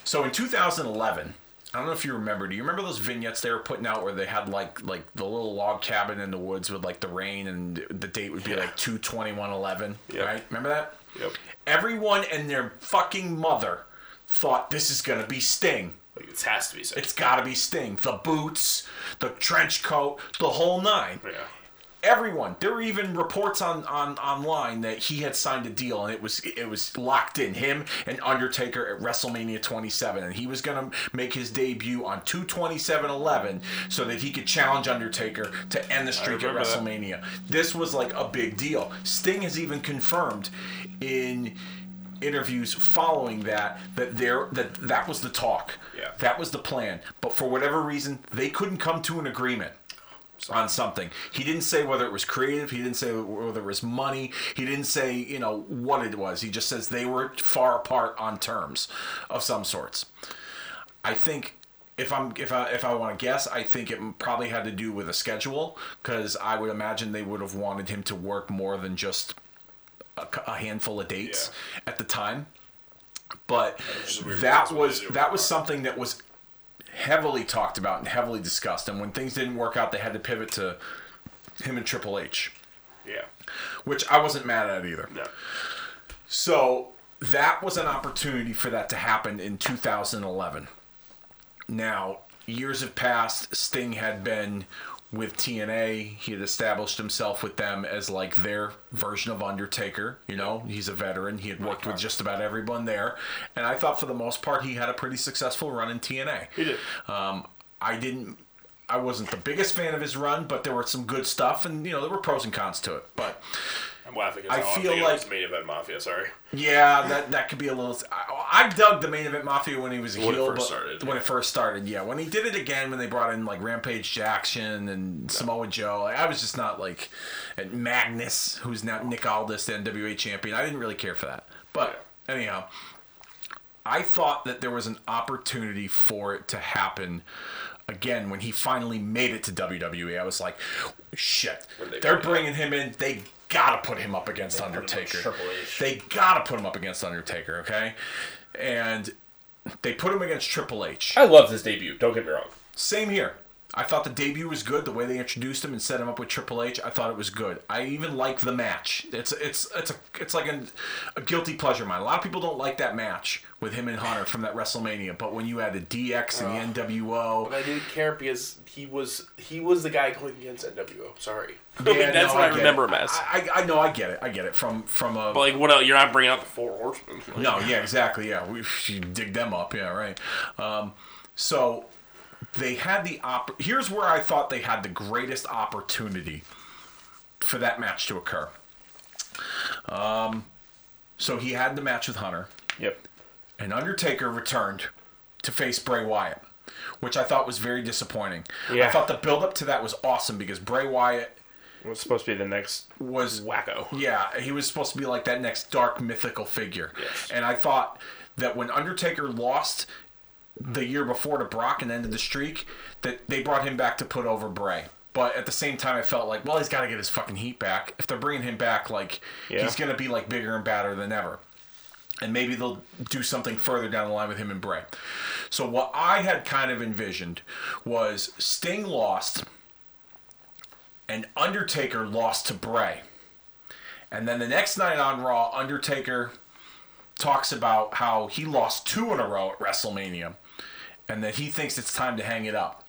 So in 2011, I don't know if you remember. Do you remember those vignettes they were putting out where they had like like the little log cabin in the woods with like the rain and the date would be Yeah. like 22111, Yep. right? Remember that? Yep. Everyone and their fucking mother thought this is gonna be Sting. Like it has to be. Safe. It's got to be Sting. The boots, the trench coat, the whole nine yeah. Everyone. There were even reports on, on online that he had signed a deal and it was it was locked in. Him and Undertaker at WrestleMania 27, and he was gonna make his debut on 227.11 so that he could challenge Undertaker to end the streak at remember that. WrestleMania. This was like a big deal. Sting has even confirmed in interviews following that that there that that was the talk. Yeah. That was the plan. But for whatever reason, they couldn't come to an agreement on something. He didn't say whether it was creative. He didn't say whether it was money. He didn't say, you know, what it was. He just says they were far apart on terms of some sorts. I think if I'm if I if I want to guess, I think it probably had to do with a schedule because I would imagine they would have wanted him to work more than just a, a handful of dates at the time. But a that was that was something that was heavily talked about and heavily discussed. And when things didn't work out, they had to pivot to him and Triple H, Yeah. which I wasn't mad at either. No. So that was an opportunity for that to happen in 2011. Now, years have passed. Sting had been with TNA. He had established himself with them as like their version of Undertaker. You know, he's a veteran. He had worked with just about everyone there. And I thought for the most part he had a pretty successful run in TNA. He did. Um, I didn't. I wasn't the biggest fan of his run, but there were some good stuff, and you know there were pros and cons to it. But I'm laughing. I because feel it like- main event mafia. Sorry. yeah, that that could be a little. I, I dug the main event mafia when he was a When it heel, first started, when yeah. it first started, yeah. When he did it again, when they brought in like Rampage Jackson and Samoa Joe, like, I was just not like, Magnus, who's now Nick Aldis, the NWA champion. I didn't really care for that. But anyhow, I thought that there was an opportunity for it to happen again when he finally made it to WWE. I was like, shit, they they're bringing him in. They gotta put him up against put him Undertaker. with Triple H. They gotta put him up against Undertaker, okay? And they put him against Triple H. I loved his debut. Don't get me wrong. Same here. I thought the debut was good. The way they introduced him and set him up with Triple H, I thought it was good. I even liked the match. It's it's it's a it's like a, a guilty pleasure of mine. A lot of people don't like that match with him and Hunter from that WrestleMania. But when you had the DX and the NWO, But I didn't care because he was he was the guy going against NWO. Sorry. yeah, I mean, that's no, what I, get remember it. him as. I, I I know I get it. I get it from from a but like, what else? You're not bringing out the four horsemen. Like, No, yeah, exactly. Yeah, we dig them up. Yeah, right. Um, so they had the op. Here's where I thought they had the greatest opportunity for that match to occur. Um, so he had the match with Hunter, Yep. and Undertaker returned to face Bray Wyatt, which I thought was very disappointing. Yeah. I thought the build up to that was awesome because Bray Wyatt was supposed to be the next was wacko. yeah, he was supposed to be like that next dark mythical figure. Yes. And I thought that when Undertaker lost the year before to Brock and ended the streak, that they brought him back to put over Bray. But at the same time, I felt like, well, he's got to get his fucking heat back. If they're bringing him back, like Yeah. he's gonna be like bigger and badder than ever. and maybe they'll do something further down the line with him and Bray. So what I had kind of envisioned was Sting lost and Undertaker lost to Bray. And then the next night on Raw, Undertaker talks about how he lost two in a row at WrestleMania and that he thinks it's time to hang it up.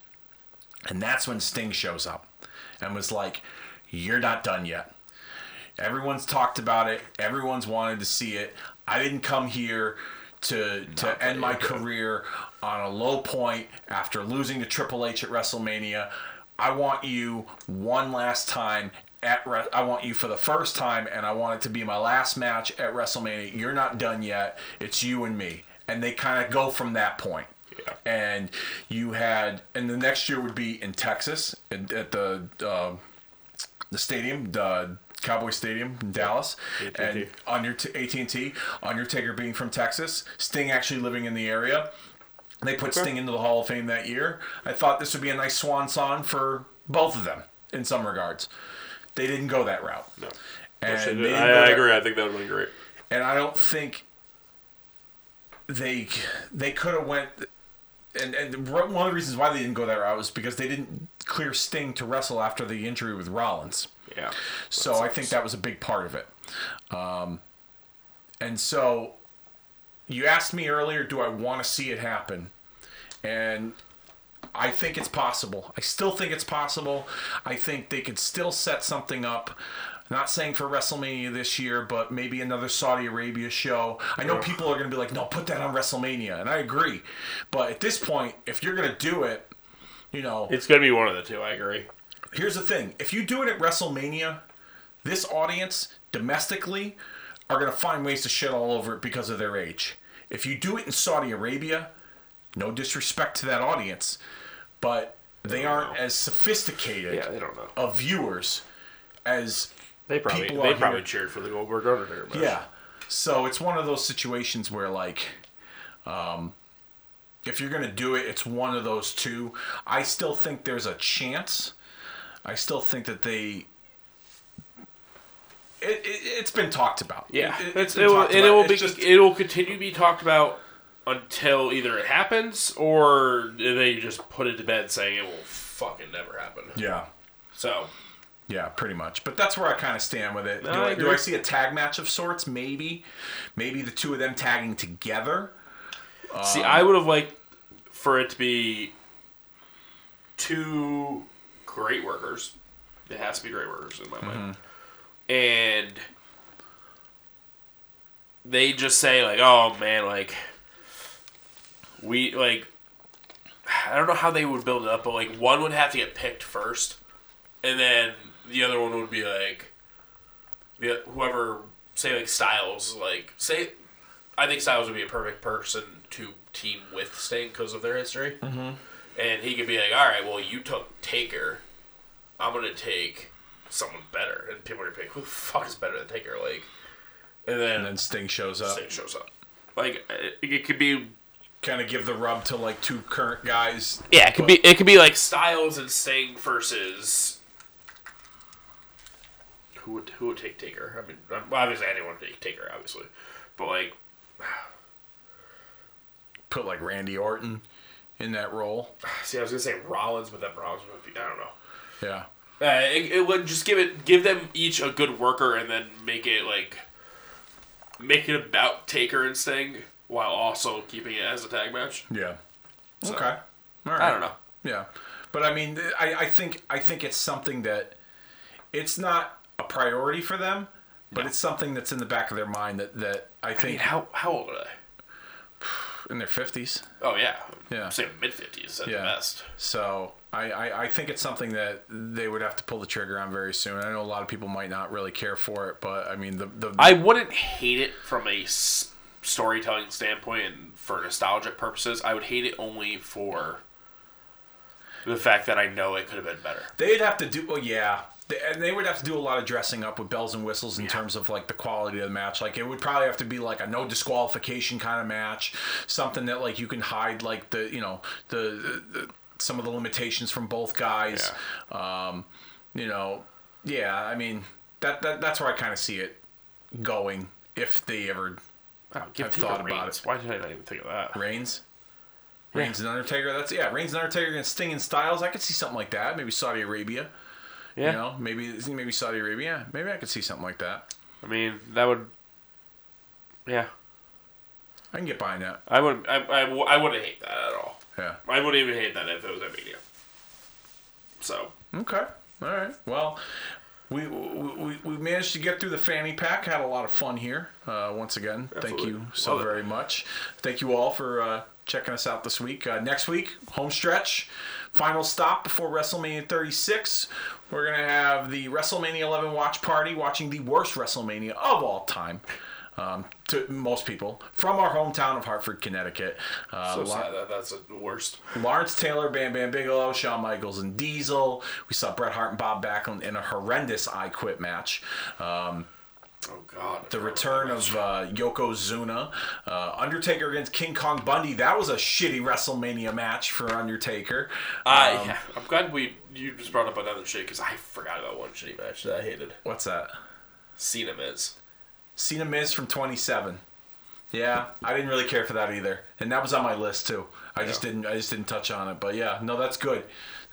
And that's when Sting shows up and was like, You're not done yet. Everyone's talked about it, everyone's wanted to see it. I didn't come here to to end my career on a low point after losing to Triple H at WrestleMania. I want you one last time at Re- I want you for the first time and I want it to be my last match at WrestleMania. You're not done yet. It's you and me. And they kind of go from that point. Yeah. And you had and the next year would be in Texas at, at the uh, the stadium, the Cowboy Stadium in Dallas, AT&T. and Under AT and T, Undertaker being from Texas, Sting actually living in the area. They put Sting into the Hall of Fame that year. I thought this would be a nice swan song for both of them in some regards. They didn't go that route. No. And, I, I that- agree. I think that would have been great. and I don't think they they could have went. And, and one of the reasons why they didn't go that route was because they didn't clear Sting to wrestle after the injury with Rollins. Yeah. So I think that was a big part of it. Um, and so you asked me earlier, do I want to see it happen? And I think it's possible. I still think it's possible. I think they could still set something up. Not saying for WrestleMania this year, but maybe another Saudi Arabia show. I know people are going to be like, no, put that on WrestleMania. And I agree. But at this point, if you're going to do it, you know, It's gonna be one of the two. I agree. here's the thing if you do it at WrestleMania, this audience domestically are going to find ways to shit all over it because of their age. If you do it in Saudi Arabia, no disrespect to that audience, but they aren't know. as sophisticated Yeah, they don't know. of viewers as They probably People they probably here- cheered for the Goldberg Undertaker match. yeah. So it's one of those situations where like um if you're going to do it, it's one of those two. I still think there's a chance. I still think that they it, it, it's been talked about. Yeah, It- it, it's, it's it will, talked and it will It's be just- it will continue to be talked about until either it happens or they just put it to bed saying it will fucking never happen. yeah. So Yeah, pretty much. But that's where I kind of stand with it. No, do, I I, do. I see a tag match of sorts? Maybe. Maybe the two of them tagging together. see, Um, I would have liked for it to be two great workers. It has to be great workers in my mind, Mm-hmm. and they just say like, "Oh man, like we like." I don't know how they would build it up, but like one would have to get picked first, and then the other one would be like, the whoever say like Styles, like say, I think Styles would be a perfect person to team with Sting because of their history, mm-hmm. and he could be like, all right, well you took Taker, I'm gonna take someone better, and people are gonna pick who the fuck is better than Taker, like, and then, And then Sting shows up. Sting shows up, like it, it could be Kind of give the rub to like two current guys. Yeah, it could be it could be like Styles and Sting versus who would who would take Taker? I mean, well, obviously anyone would take Taker, obviously, but like Put like Randy Orton in that role. see, I was gonna say Rollins, but then Rollins would be I don't know. Yeah. Uh, it, it would just give it give them each a good worker and then make it like make it about Taker and Sting while also keeping it as a tag match. Yeah. okay. All right. I don't know. Yeah, but I mean, I, I think I think it's something that it's not a priority for them, but it's something that's in the back of their mind that that I I mean, think how how old are they? in their fifties. Oh yeah, Yeah. Saying mid fifties at Yeah. the best. So I, I, I think it's something that they would have to pull the trigger on very soon. I know a lot of people might not really care for it, but I mean the the I wouldn't hate it from a storytelling standpoint and for nostalgic purposes. I would hate it only for the fact that I know it could have been better. they'd have to do well, yeah. They, and they would have to do a lot of dressing up with bells and whistles in terms of like the quality of the match. Like it would probably have to be like a no disqualification kind of match, something that like you can hide like the you know the, the, some of the limitations from both guys. Um, you know, yeah. I mean that, that that's where I kind of see it going if they ever Oh, I've Taker thought about Reigns. it. Why did I not even think of that? Reigns. Reigns and Undertaker. That's yeah. Reigns and Undertaker against Sting and Styles. I could see something like that. Maybe Saudi Arabia. Yeah. You know, maybe maybe Saudi Arabia. Maybe I could see something like that. I mean, that would. Yeah, I can get behind that. I wouldn't. I wouldn't hate that at all. Yeah. I wouldn't even hate that if it was at Mania. So Okay. All right. Well, we, we, we managed to get through the fanny pack. Had a lot of fun here. Uh, once again, thank you so Love it. very much. Thank you all for uh, checking us out this week. Uh, next week, home stretch, final stop before WrestleMania 36. We're gonna have the WrestleMania 11 watch party, watching the worst WrestleMania of all time. Um, to most people from our hometown of Hartford, Connecticut. Uh, so Lo- sad that that's the worst. Lawrence Taylor, Bam Bam Bigelow, Shawn Michaels, and Diesel. We saw Bret Hart and Bob Backlund in a horrendous I Quit match. Um, Oh God. the return of uh, Yokozuna. Uh, Undertaker against King Kong Bundy. That was a shitty WrestleMania match for Undertaker. I Um, yeah, I'm glad we you just brought up another shit because I forgot about one shitty match that I hated. What's that? Cena Miz. Cena Miz from 27. Yeah, I didn't really care for that either, and that was on my list too. I just didn't, I just didn't touch on it. But yeah, no, that's good.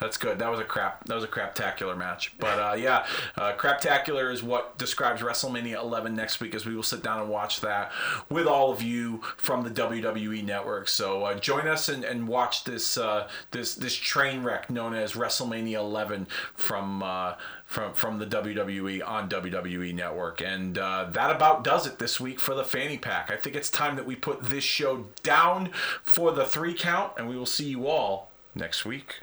That's good. That was a crap. That was a craptacular match. But uh, yeah, uh, craptacular is what describes WrestleMania 11 next week, as we will sit down and watch that with all of you from the WWE Network. So uh, join us and, and watch this uh, this this train wreck known as WrestleMania 11 from. Uh, from, from the WWE on WWE Network. And uh, that about does it this week for the fanny pack. I think it's time that we put this show down for the three count, and we will see you all next week.